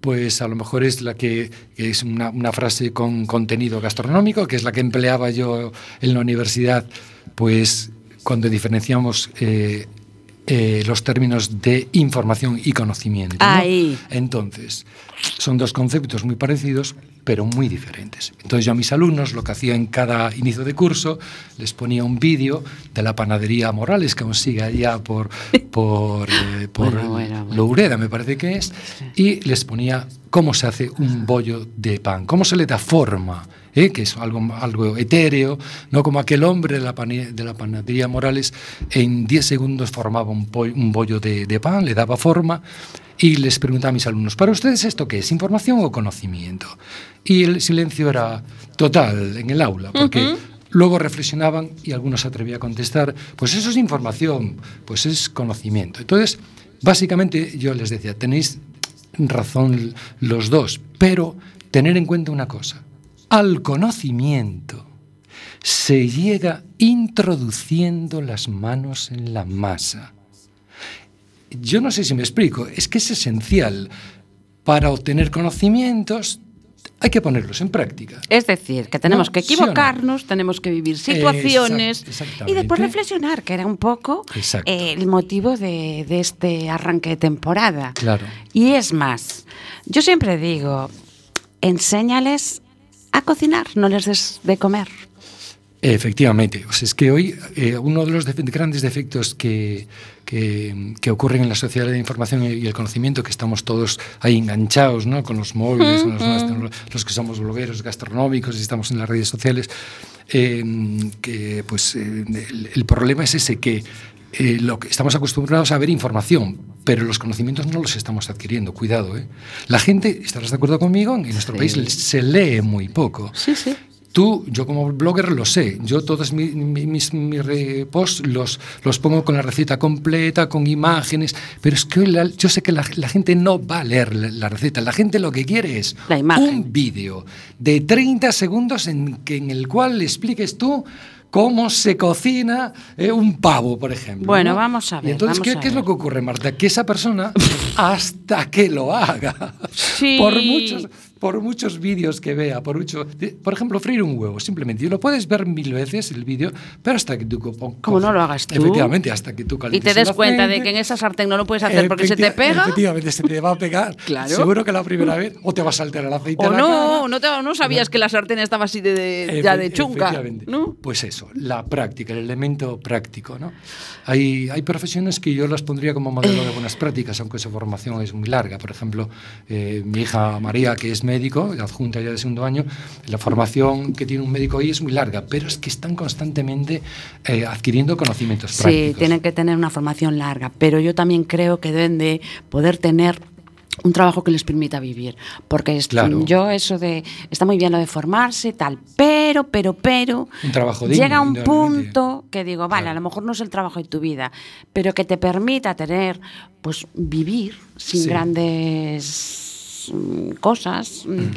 Pues a lo mejor es la que, que es una, una frase con contenido gastronómico, que es la que empleaba yo en la universidad, pues cuando diferenciamos eh, eh, los términos de información y conocimiento. ¿no? Ahí. Entonces, son dos conceptos muy parecidos, pero muy diferentes. Entonces yo a mis alumnos lo que hacía en cada inicio de curso, les ponía un vídeo de la panadería Morales, que aún sigue allá por, por, eh, por bueno, bueno, bueno. Loureda, me parece que es, y les ponía cómo se hace un bollo de pan, cómo se le da forma ¿eh? que es algo, algo etéreo, no como aquel hombre de la, pane- de la panadería Morales, en 10 segundos formaba un, bollo de, de pan, le daba forma, y les preguntaba a mis alumnos, ¿para ustedes esto qué es? ¿Información o conocimiento? Y el silencio era total en el aula, porque luego reflexionaban y algunos se atrevían a contestar, pues eso es información, pues es conocimiento. Entonces, básicamente yo les decía, tenéis razón los dos, pero tener en cuenta una cosa, al conocimiento se llega introduciendo las manos en la masa. Yo no sé si me explico, es que es esencial. Para obtener conocimientos hay que ponerlos en práctica. Es decir, que tenemos No, que ¿sí o no? equivocarnos, tenemos que vivir situaciones Exact- y después reflexionar, que era un poco Exacto. eh, el motivo de, de este arranque de temporada. Claro. Y es más, yo siempre digo, enséñales a cocinar, non les des de comer. Efectivamente, o sea, es que hoy eh, uno de los def grandes defectos que, que, que, ocurren en la sociedad de la información y el conocimiento, que estamos todos ahí enganchados ¿no? con los móviles, uh -huh. con los, los, que somos blogueros gastronómicos y estamos en las redes sociales, eh, que pues eh, el, el, problema es ese, que eh, lo que estamos acostumbrados a ver información, pero los conocimientos no los estamos adquiriendo. Cuidado, ¿eh? La gente, estarás de acuerdo conmigo, en nuestro Sí. país se lee muy poco. Sí, sí. Tú, yo como blogger lo sé, yo todos mi- mi- mis, posts los, los pongo con la receta completa, con imágenes, pero es que la- yo sé que la, la gente no va a leer la, la receta, la gente lo que quiere es La imagen. un vídeo de 30 segundos en, que, en el cual le expliques tú cómo se cocina eh, un pavo, por ejemplo. Bueno, ¿no? vamos a ver, Y entonces, ¿qué, es lo que ocurre, Marta? Que esa persona, hasta que lo haga, Sí. por muchos por muchos vídeos que vea, por mucho, por ejemplo, freír un huevo, simplemente, y lo puedes ver mil veces el vídeo, pero hasta que tú co- co- Como no lo hagas tú. Efectivamente, hasta que tú Y calientes te des cuenta de que en esa sartén no lo puedes hacer porque se te pega. Efectivamente, se te va a pegar. Claro. Seguro que la primera vez o te va a saltar el aceite O la no, cara. no, te- no sabías que la sartén estaba así de, de- ya de chunca. ¿no? Pues eso, la práctica, el elemento práctico. ¿no? Hay, hay profesiones que yo las pondría como modelo de buenas prácticas, aunque su formación es muy larga. Por ejemplo, eh, mi hija María, que es médico, adjunta ya de segundo año, la formación que tiene un médico ahí es muy larga, pero es que están constantemente eh, adquiriendo conocimientos Sí, prácticos. tienen que tener una formación larga, pero yo también creo que deben de poder tener un trabajo que les permita vivir, porque es- Claro. yo eso de está muy bien lo de formarse tal, pero pero pero Un trabajo digno, llega un punto que digo, vale, Claro. a lo mejor no es el trabajo de tu vida, pero que te permita tener pues vivir sin Sí. grandes mm, cosas, mm,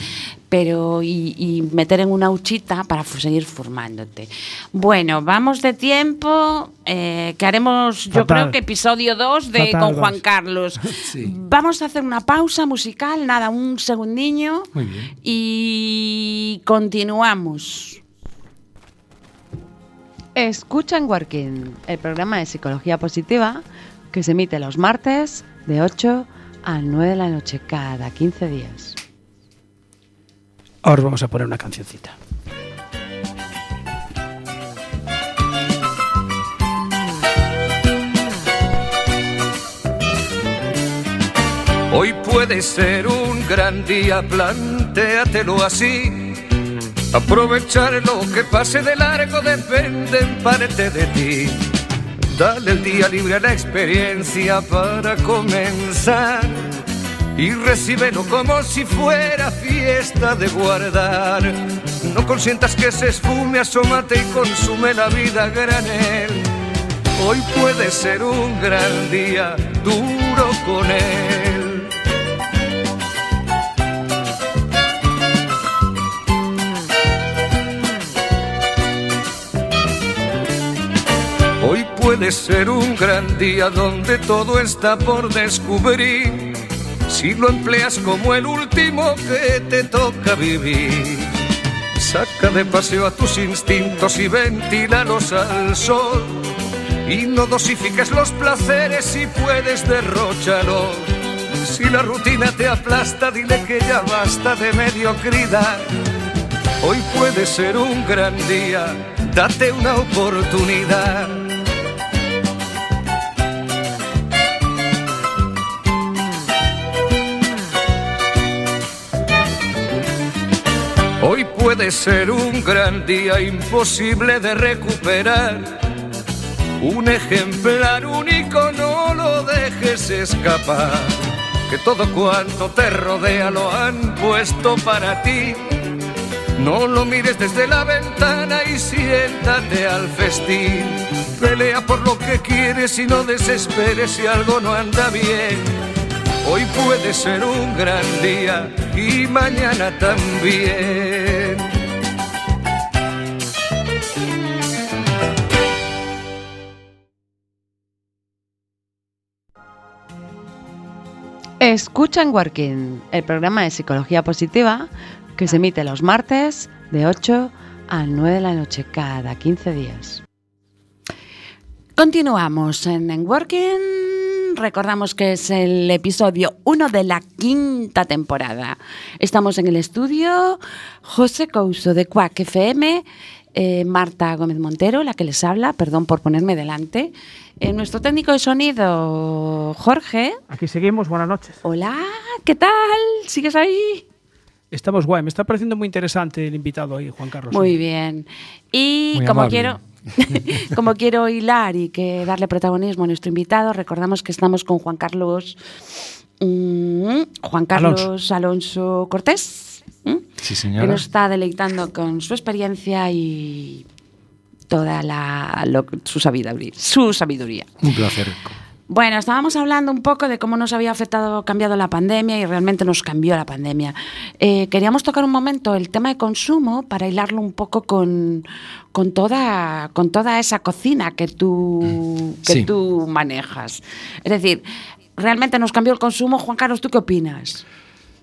pero y, y meter en una huchita para seguir formándote. Bueno, vamos de tiempo, eh, que haremos yo creo que episodio 2 de Fatal con dos. Juan Carlos. Sí. Vamos a hacer una pausa musical, nada, un segundiño Muy bien. y continuamos. Escucha en Working, el programa de psicología positiva que se emite los martes de 8 a 9 de la noche cada 15 días. Ahora os vamos a poner una cancioncita. Hoy puede ser un gran día, plantéatelo así. Aprovechar lo que pase de largo depende en parte de ti. Dale el día libre a la experiencia para comenzar y recíbelo como si fuera fiesta de guardar. No consientas que se esfume, asómate y consume la vida granel. Hoy puede ser un gran día, duro con él. Puede ser un gran día donde todo está por descubrir. Si lo empleas como el último que te toca vivir. Saca de paseo a tus instintos y ventílalos al sol. Y no dosifiques los placeres si puedes derrocharlos. Si la rutina te aplasta, dile que ya basta de mediocridad. Hoy puede ser un gran día, date una oportunidad. Puede ser un gran día imposible de recuperar. Un ejemplar único no lo dejes escapar. Que todo cuanto te rodea lo han puesto para ti. No lo mires desde la ventana y siéntate al festín. Pelea por lo que quieres y no desesperes si algo no anda bien. Hoy puede ser un gran día y mañana también. Escucha en Working, el programa de psicología positiva que se emite los martes de 8 a 9 de la noche cada 15 días. Continuamos en, en Working. Recordamos que es el episodio 1 de la quinta temporada. Estamos en el estudio José Couso de Cuac FM, eh, Marta Gómez Montero, la que les habla, perdón por ponerme delante. Eh, nuestro técnico de sonido, Jorge. Aquí seguimos, buenas noches. Hola, ¿qué tal? ¿Sigues ahí? Estamos guay, me está pareciendo muy interesante el invitado ahí, Juan Carlos. Muy bien. Y Muy como amable. quiero, como quiero hilar y que darle protagonismo a nuestro invitado, recordamos que estamos con Juan Carlos mm, Juan Carlos Alonso, Cortés, ¿m? Sí, que señora. nos está deleitando con su experiencia y toda la lo- su sabiduría, su sabiduría. Un placer. Bueno, estábamos hablando un poco de cómo nos había afectado, cambiado la pandemia y realmente nos cambió la pandemia. Eh, queríamos tocar un momento el tema de consumo para hilarlo un poco con, con, toda, con toda esa cocina que tú, que Sí. tú manejas. Es decir, realmente nos cambió el consumo. Juan Carlos, ¿tú qué opinas?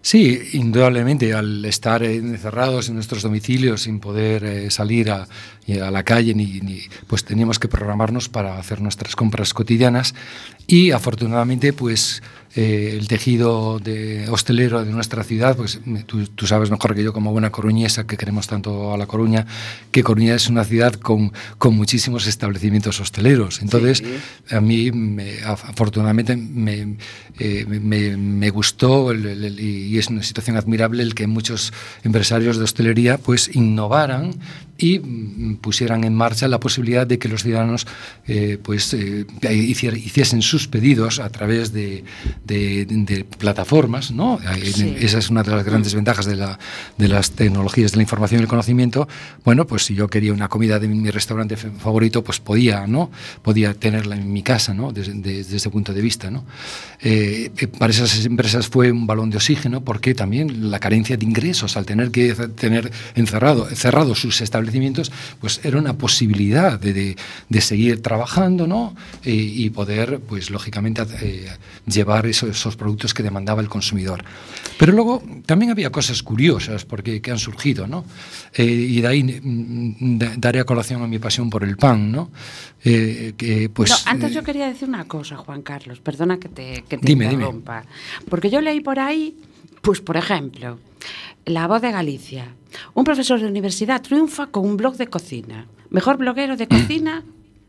Sí, indudablemente, al estar encerrados en nuestros domicilios sin poder eh, salir a, y a la calle, ni, ni- pues teníamos que programarnos para hacer nuestras compras cotidianas y afortunadamente pues eh, el tejido de hostelero de nuestra ciudad, pues tú, tú sabes mejor que yo como buena coruñesa que queremos tanto a La Coruña, que Coruña es una ciudad con, con muchísimos establecimientos hosteleros. Entonces, a mí me- af- afortunadamente me, eh, me- me gustó el- el- el- y es una situación admirable el que muchos empresarios de hostelería pues innovaran y mm, pusieran en marcha la posibilidad de que los ciudadanos eh, pues eh, hiciesen sus pedidos a través de, de- de plataformas ¿no? Eh, Sí. esa es una de las grandes ventajas de, la- de las tecnologías de la información y el conocimiento bueno pues si yo quería una comida de mi, restaurante favorito pues podía no podía tenerla en mi casa no desde, de- desde ese punto de vista no Eh, eh, para esas empresas fue un balón de oxígeno porque también la carencia de ingresos al tener que ce- tener encerrado cerrados sus establecimientos pues era una posibilidad de, de- de seguir trabajando no Eh, y poder pues lógicamente eh, llevar eso- esos productos que demandaba el consumidor pero luego también había cosas curiosas porque que han surgido no Eh, y de ahí mm, da- daré a colación a mi pasión por el pan no que pues No, antes yo quería decir una cosa, Juan Carlos, perdona que te, que te Dime, dime. interrumpa. Porque yo leí por ahí, pues por ejemplo, La Voz de Galicia. Un profesor de universidad triunfa con un blog de cocina. Mejor bloguero de cocina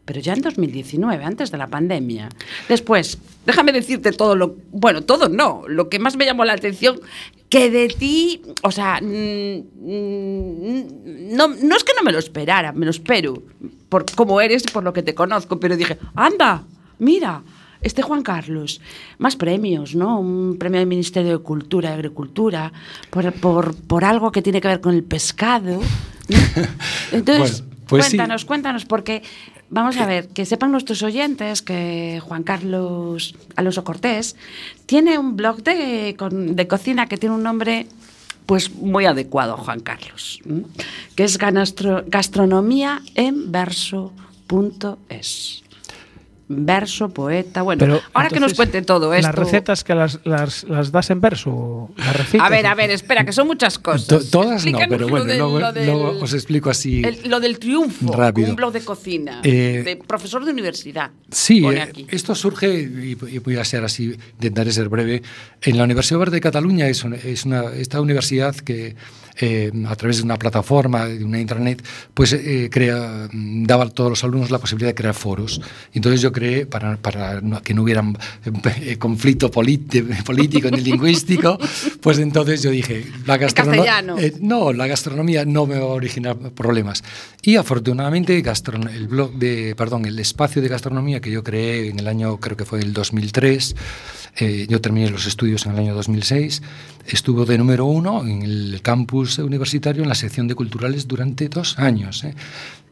pero ya en 2019, antes de la pandemia. Después, déjame decirte todo lo, bueno, todo no, lo que más me llamó la atención, que de ti, o sea, mm, mm, no, no es que no me lo esperara, me lo espero, por cómo eres y por lo que te conozco, pero dije, anda, mira, este Juan Carlos, más premios, ¿no? Un premio del Ministerio de Cultura y Agricultura por, por, por algo que tiene que ver con el pescado. ¿no? Entonces, Bueno, pues sí. cuéntanos, cuéntanos, porque vamos a ver, que sepan nuestros oyentes que Juan Carlos Alonso Cortés tiene un blog de, de cocina que tiene un nombre pues muy adecuado, Juan Carlos, ¿m? que es gastronomía en verso.es. Verso, poeta, bueno, Pero, ahora que nos cuente todo esto. Las recetas que las, las, las das en verso. Las recetas, A ver, a ver, espera, que son muchas cosas. To- todas no, Explícanos pero lo bueno, del- luego, lo del- luego os explico así. el- lo del triunfo, Rápido. un blog de cocina, Eh, de profesor de universidad. Sí, eh, esto surge, y, y voy a ser así, intentaré ser breve, en la Universidad Verde de Cataluña, es, una- es una, esta universidad que eh, a través de una plataforma, de una intranet, pues eh, crea, daba a todos los alumnos la posibilidad de crear foros. Entonces yo creé, para, para que no hubiera eh, conflicto político ni lingüístico, pues entonces yo dije, la gastronomía... castellano. no, la gastronomía no me va a originar problemas. Y afortunadamente el blog de, perdón, el espacio de gastronomía que yo creé en el año, creo que fue el 2003, eh, yo terminé los estudios en el año 2006, estuvo de número uno en el campus universitario en la sección de culturales durante dos años. ¿eh?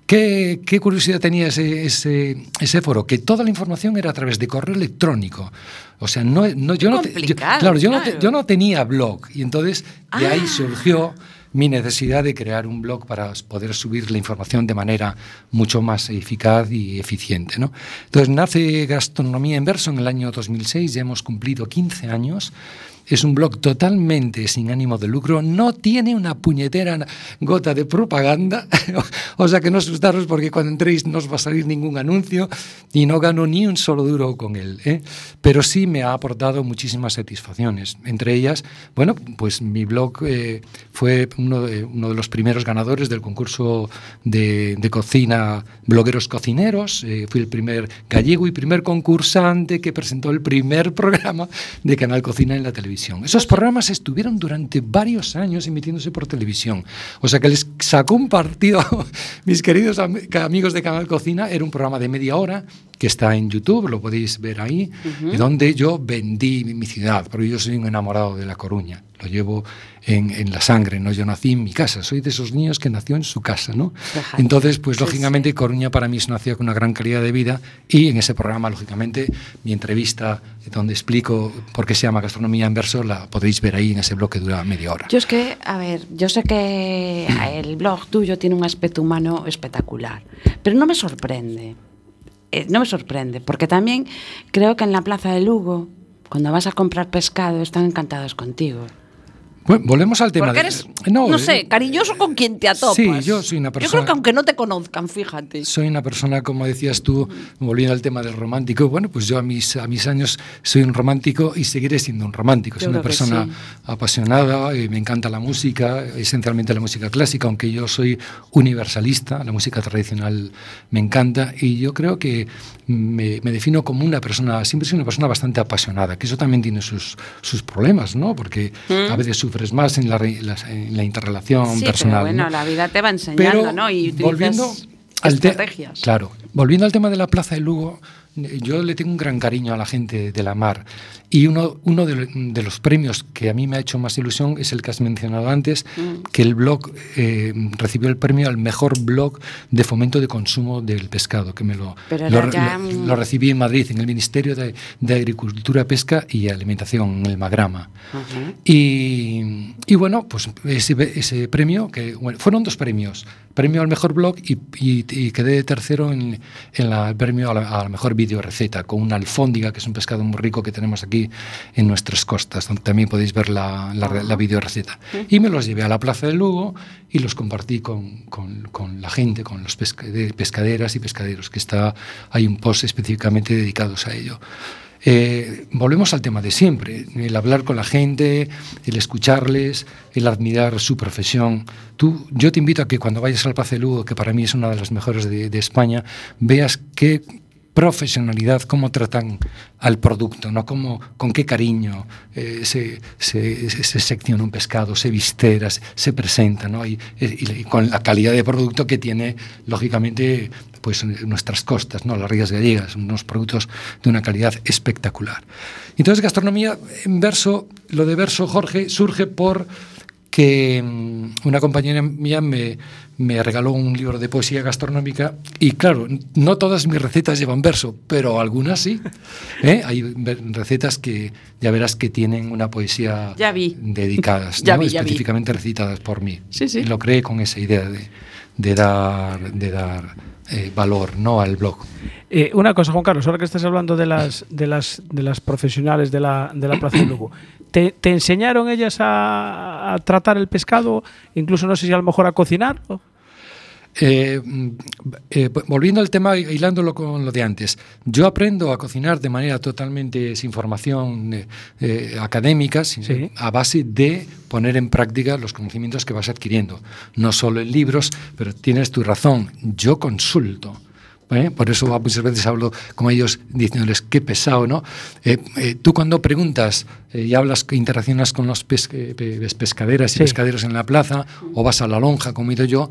¿Qué, qué curiosidad tenía ese, ese, ese foro? Que toda la información era a través de correo electrónico. O sea, no, no, yo, no te- yo- claro, yo no te- claro. yo no tenía blog y entonces de ahí Ah. surgió mi necesidad de crear un blog para poder subir la información de manera mucho más eficaz y eficiente. ¿no? Entonces nace Gastronomía en Verso en el año 2006, ya hemos cumplido 15 años. Es un blog totalmente sin ánimo de lucro, no tiene una puñetera gota de propaganda, o sea que no asustaros porque cuando entréis no os va a salir ningún anuncio y no gano ni un solo duro con él. ¿eh? Pero sí me ha aportado muchísimas satisfacciones. Entre ellas, bueno, pues mi blog eh, fue uno de, uno de los primeros ganadores del concurso de, de cocina Blogueros Cocineros. eh, fui el primer gallego y primer concursante que presentó el primer programa de Canal Cocina en la televisión. televisión. Esos programas estuvieron durante varios años emitiéndose por televisión. O sea que les sacó un partido, mis queridos am amigos de Canal Cocina, era un programa de media hora que está en YouTube, lo podéis ver ahí, y donde yo vendí mi, ciudad, porque yo soy un enamorado de La Coruña, lo llevo en, en la sangre, ¿no? Yo nací en mi casa, soy de esos niños que nació en su casa, ¿no? Ajá. Entonces, pues Sí, lógicamente Coruña para mí es una ciudad con una gran calidad de vida y en ese programa, lógicamente, mi entrevista donde explico por qué se llama gastronomía en verso, la podéis ver ahí en ese bloque que dura media hora. Yo es que, a ver, yo sé que el blog tuyo tiene un aspecto humano espectacular, pero no me sorprende. eh, non me sorprende, porque tamén creo que en la Plaza de Lugo, cando vas a comprar pescado, están encantados contigo. Bueno, volvemos al tema. Porque de- eres, no, eh, sé, cariñoso con quien te atopas. Sí, yo soy una Yo creo persona- que aunque no te conozcan, fíjate. Soy una persona, como decías tú, volviendo al tema del romántico, bueno, pues yo a mis, a mis años soy un romántico y seguiré siendo un romántico. Soy una persona sí. apasionada, y me encanta la música, esencialmente la música clásica, aunque yo soy universalista, la música tradicional me encanta y yo creo que me, me defino como una persona, siempre soy una persona bastante apasionada, que eso también tiene sus, sus problemas, ¿no? Porque a veces sufres más en la, las- en la interrelación. Sí, personal. pero bueno, ¿no? la vida te va enseñando, Pero ¿no? Y utilizas volviendo al te- estrategias. claro, volviendo al tema de la Plaza de Lugo, yo le tengo un gran cariño a la gente de la mar y uno, uno de, de los premios que a mí me ha hecho más ilusión es el que has mencionado antes, Mm. que el blog eh, recibió el premio al mejor blog de fomento de consumo del pescado, que me lo, Pero lo, ya lo- lo recibí en Madrid, en el Ministerio de, de Agricultura, Pesca y Alimentación, en el Magrama. Ujú. Y, y bueno, pues ese, ese premio, que bueno, fueron dos premios, premio al mejor blog y, y- y quedé tercero en, en la, el premio a la, a la mejor video receta, con una alfóndiga, que es un pescado muy rico que tenemos aquí en nuestras costas, donde también podéis ver la, la, la video receta. Y me los llevé a la Plaza de Lugo y los compartí con, con- con la gente, con los pesca- de- pescaderas y pescaderos, que está, hay un post específicamente dedicados a ello. Eh, volvemos al tema de siempre, el hablar con la gente, el escucharles, el admirar su profesión. Tú, yo te invito a que cuando vayas al Paz Lugo, que para mí es una de las mejores de, de España, veas qué profesionalidad, cómo tratan al producto, ¿no? Cómo, con qué cariño eh, se, se, se, secciona un pescado, se vistera, se, se presenta, ¿no? Y, y, y, con la calidad de producto que tiene, lógicamente, pues nuestras costas, ¿no? Las rías gallegas, unos productos de una calidad espectacular. Entonces, gastronomía en verso, lo de verso, Jorge, surge por que mm, una compañera mía me, me regaló un libro de poesía gastronómica y claro, no todas mis recetas llevan verso, pero algunas sí. ¿eh? Hay recetas que ya verás que tienen una poesía ya vi. dedicadas, ya ¿no? vi, ya específicamente vi. recitadas por mí. Sí, sí. Y lo creé con esa idea de, de dar, de dar eh, valor ¿no? al blog. Eh, una cosa, Juan Carlos, ahora que estás hablando de las, de las, de las profesionales de la, de la Plaza de Lugo, ¿te, ¿te, enseñaron ellas a, a, tratar el pescado? Incluso no sé si a lo mejor a cocinar. Eh, eh, volviendo al tema, hilándolo con lo de antes, yo aprendo a cocinar de manera totalmente sin formación eh, académica, sí. a base de poner en práctica los conocimientos que vas adquiriendo. No solo en libros, pero tienes tu razón, yo consulto. ¿Eh? Por eso muchas veces hablo con ellos diciéndoles qué pesado, ¿no? Eh, eh, tú cuando preguntas y hablas, interaccionas con los pescaderas y sí. pescaderos en la plaza o vas a la lonja, como he ido yo,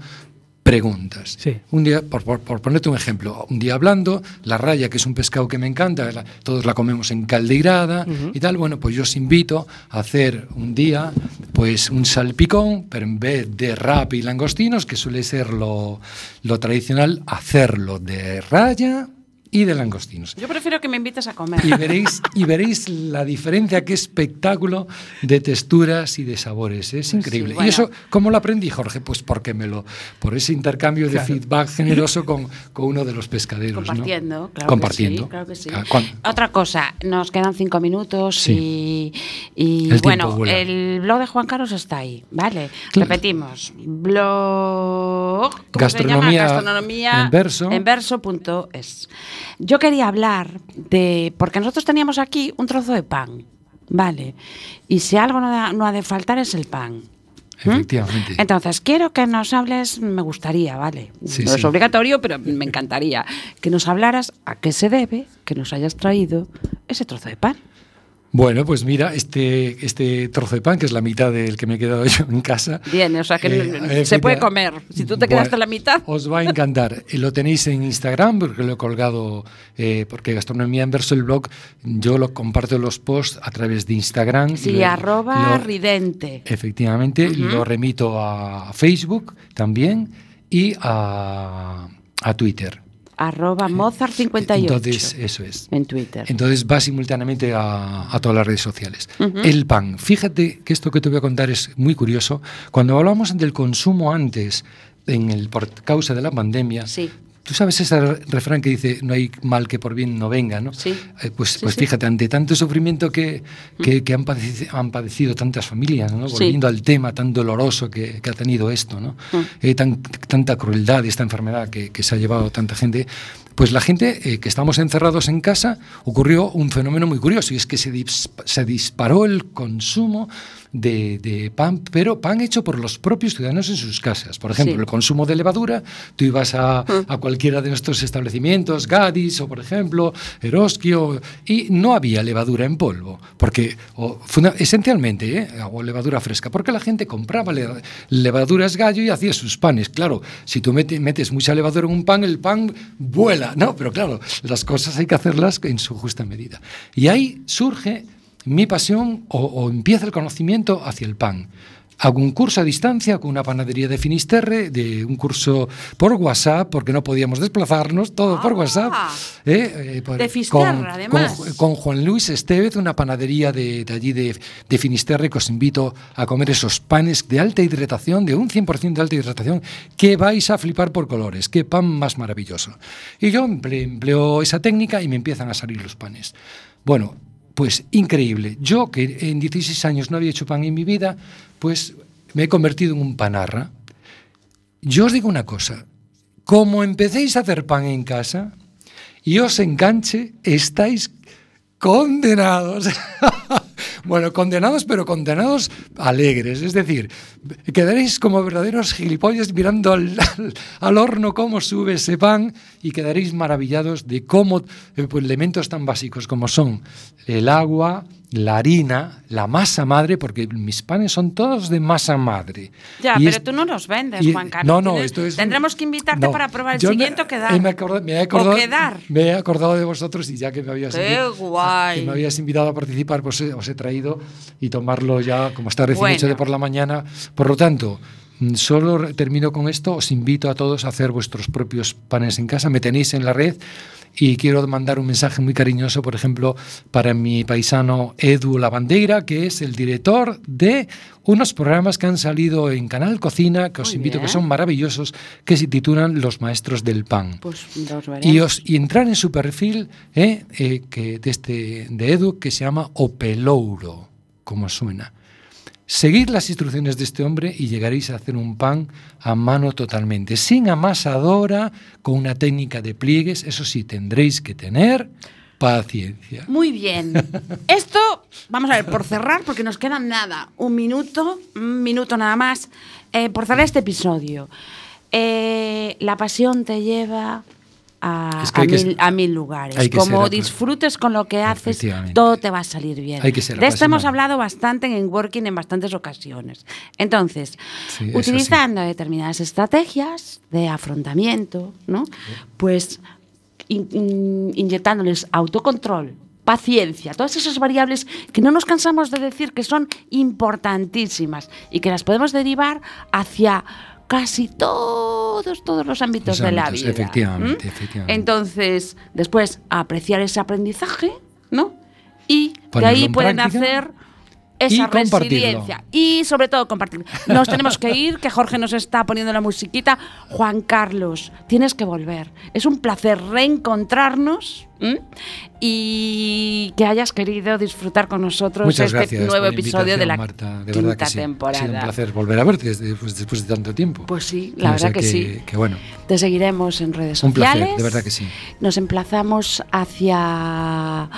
preguntas. Sí. Un día, por, por, por, ponerte un ejemplo, un día hablando, la raya, que es un pescado que me encanta, la, todos la comemos en caldeirada uh -huh. y tal, bueno, pues yo os invito a hacer un día pues un salpicón, pero en vez de rap y langostinos, que suele ser lo, lo tradicional, hacerlo de raya y de langostinos. Yo prefiero que me invites a comer. Y veréis, y veréis la diferencia, qué espectáculo de texturas y de sabores. Es increíble. Sí, bueno. Y eso, ¿cómo lo aprendí, Jorge? Pues porque me lo, por ese intercambio de feedback generoso con, con, uno de los pescaderos. Compartiendo, ¿no? claro. Compartiendo. Que sí, claro que sí. Ah, Otra cosa, nos quedan cinco minutos sí. y, y el bueno, el blog de Juan Carlos está ahí, ¿vale? Claro. Repetimos, blog gastronomía, gastronomía en verso. En. Yo quería hablar de. Porque nosotros teníamos aquí un trozo de pan, ¿vale? Y si algo no, da, no ha de faltar es el pan. Efectivamente. ¿Mm? Entonces, quiero que nos hables, me gustaría, ¿vale? Sí, no sí. es obligatorio, pero me encantaría que nos hablaras a qué se debe que nos hayas traído ese trozo de pan. Bueno, pues mira, este, este trozo de pan, que es la mitad del que me he quedado yo en casa. Bien, o sea que eh, se puede comer. Si tú te quedaste bueno, la mitad. Os va a encantar. lo tenéis en Instagram, porque lo he colgado, eh, porque Gastronomía en Verso, el blog, yo lo comparto los posts a través de Instagram. Sí, lo, arroba lo, ridente. Efectivamente, uh -huh. lo remito a Facebook también y a, a Twitter arroba Mozart58. Entonces, eso es. En Twitter. Entonces va simultáneamente a, a todas las redes sociales. Uh -huh. El pan. Fíjate que esto que te voy a contar es muy curioso. Cuando hablamos del consumo antes, en el, por causa de la pandemia, sí. Tú sabes ese refrán que dice no hay mal que por bien no venga, ¿no? Sí. Eh, pues, sí, pues sí. fíjate, ante tanto sufrimiento que, que, que han, padecido, han, padecido, tantas familias, ¿no? Volviendo al tema tan doloroso que, que ha tenido esto, ¿no? Eh, tan, tanta crueldad y esta enfermedad que, que, se ha llevado tanta gente, pues la gente eh, que estamos encerrados en casa ocurrió un fenómeno muy curioso y es que se, dis se disparó el consumo de, de, pan, pero pan hecho por los propios ciudadanos en sus casas. Por ejemplo, sí. el consumo de levadura, tú ibas a, a, cualquiera de nuestros establecimientos, Gadis o por ejemplo Eroskio, y no había levadura en polvo, porque o, esencialmente, ¿eh? o levadura fresca, porque la gente compraba le, levaduras gallo y hacía sus panes. Claro, si tú metes, metes mucha levadura en un pan, el pan vuela, ¿no? Pero claro, las cosas hay que hacerlas en su justa medida. Y ahí surge mi pasión o, o, empieza el conocimiento hacia el pan. Hago un curso a distancia con una panadería de Finisterre, de un curso por WhatsApp, porque no podíamos desplazarnos, todo ah, por WhatsApp. ¿eh? Eh, por, de Fisterra, con, además. Con, con, Juan Luis Estevez, una panadería de, de allí de, de, Finisterre, que os invito a comer esos panes de alta hidratación, de un 100% de alta hidratación, que vais a flipar por colores. Qué pan más maravilloso. Y yo empleo, empleo esa técnica y me empiezan a salir los panes. Bueno, pues increíble. Yo, que en 16 años no había hecho pan en mi vida, pues me he convertido en un panarra. Yo os digo una cosa, como empecéis a hacer pan en casa y os enganche, estáis condenados. Bueno, condenados, pero condenados alegres. Es decir, quedaréis como verdaderos gilipollas mirando al, al, al horno cómo sube ese pan y quedaréis maravillados de cómo eh, pues, elementos tan básicos como son el agua, la harina, la masa madre, porque mis panes son todos de masa madre. Ya, Y pero es- tú no nos vendes, y- Juan Carlos. No, no, Tienes- esto es. Tendremos que invitarte no, para probar el me- siguiente o quedar. Me, he acorda- me he acordado, quedar. me he acordado de vosotros y ya que me habías, ¡Qué guay! que me habías invitado a participar, pues os he traído y tomarlo ya como está recién Bueno. hecho de por la mañana. Por lo tanto, solo re- termino con esto. Os invito a todos a hacer vuestros propios panes en casa. Me tenéis en la red. Y quiero mandar un mensaje muy cariñoso, por ejemplo, para mi paisano Edu Lavandeira, que es el director de unos programas que han salido en Canal Cocina, que os Muy invito, bien. que son maravillosos, que se titulan Los Maestros del Pan. Pues los. Y, os, y entrar en su perfil eh, eh, que de, este, de Edu, que se llama Opelouro, como suena. Seguid las instrucciones de este hombre y llegaréis a hacer un pan a mano totalmente, sin amasadora, con una técnica de pliegues. Eso sí, tendréis que tener paciencia. Muy bien. Esto, vamos a ver, por cerrar, porque nos queda nada, un minuto, un minuto nada más, eh, por cerrar este episodio. Eh, la pasión te lleva a, Es que a mil, ser- a mil lugares. Como disfrutes con lo que haces, todo te va a salir bien. De esto hemos hablado bastante en Working en bastantes ocasiones. Entonces, Sí, utilizando determinadas estrategias de afrontamiento, ¿no? Pues in- in- inyectándoles autocontrol, paciencia, todas esas variables que no nos cansamos de decir que son importantísimas y que las podemos derivar hacia casi todos, todos los ámbitos Los de la vida. efectivamente, efectivamente. Entonces, después, apreciar ese aprendizaje, ¿no? Y de ahí en pueden práctica hacer esa y resiliencia. Y sobre todo compartir. Nos tenemos que ir, que Jorge nos está poniendo la musiquita. Juan Carlos, tienes que volver. Es un placer reencontrarnos ¿m? y que hayas querido disfrutar con nosotros Muchas este nuevo episodio de la Marta. De quinta que sí. temporada. Ha sido un placer volver a verte pues, después de tanto tiempo. Pues sí, la O sea verdad que, sí. Que bueno, Te seguiremos en redes un sociales. placer, de verdad que sí. Nos emplazamos hacia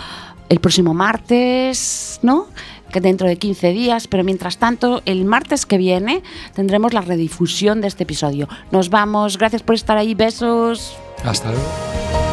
el próximo martes, ¿no? Que dentro de 15 días, pero mientras tanto, el martes que viene tendremos la redifusión de este episodio. Nos vamos, gracias por estar ahí, besos. Hasta luego.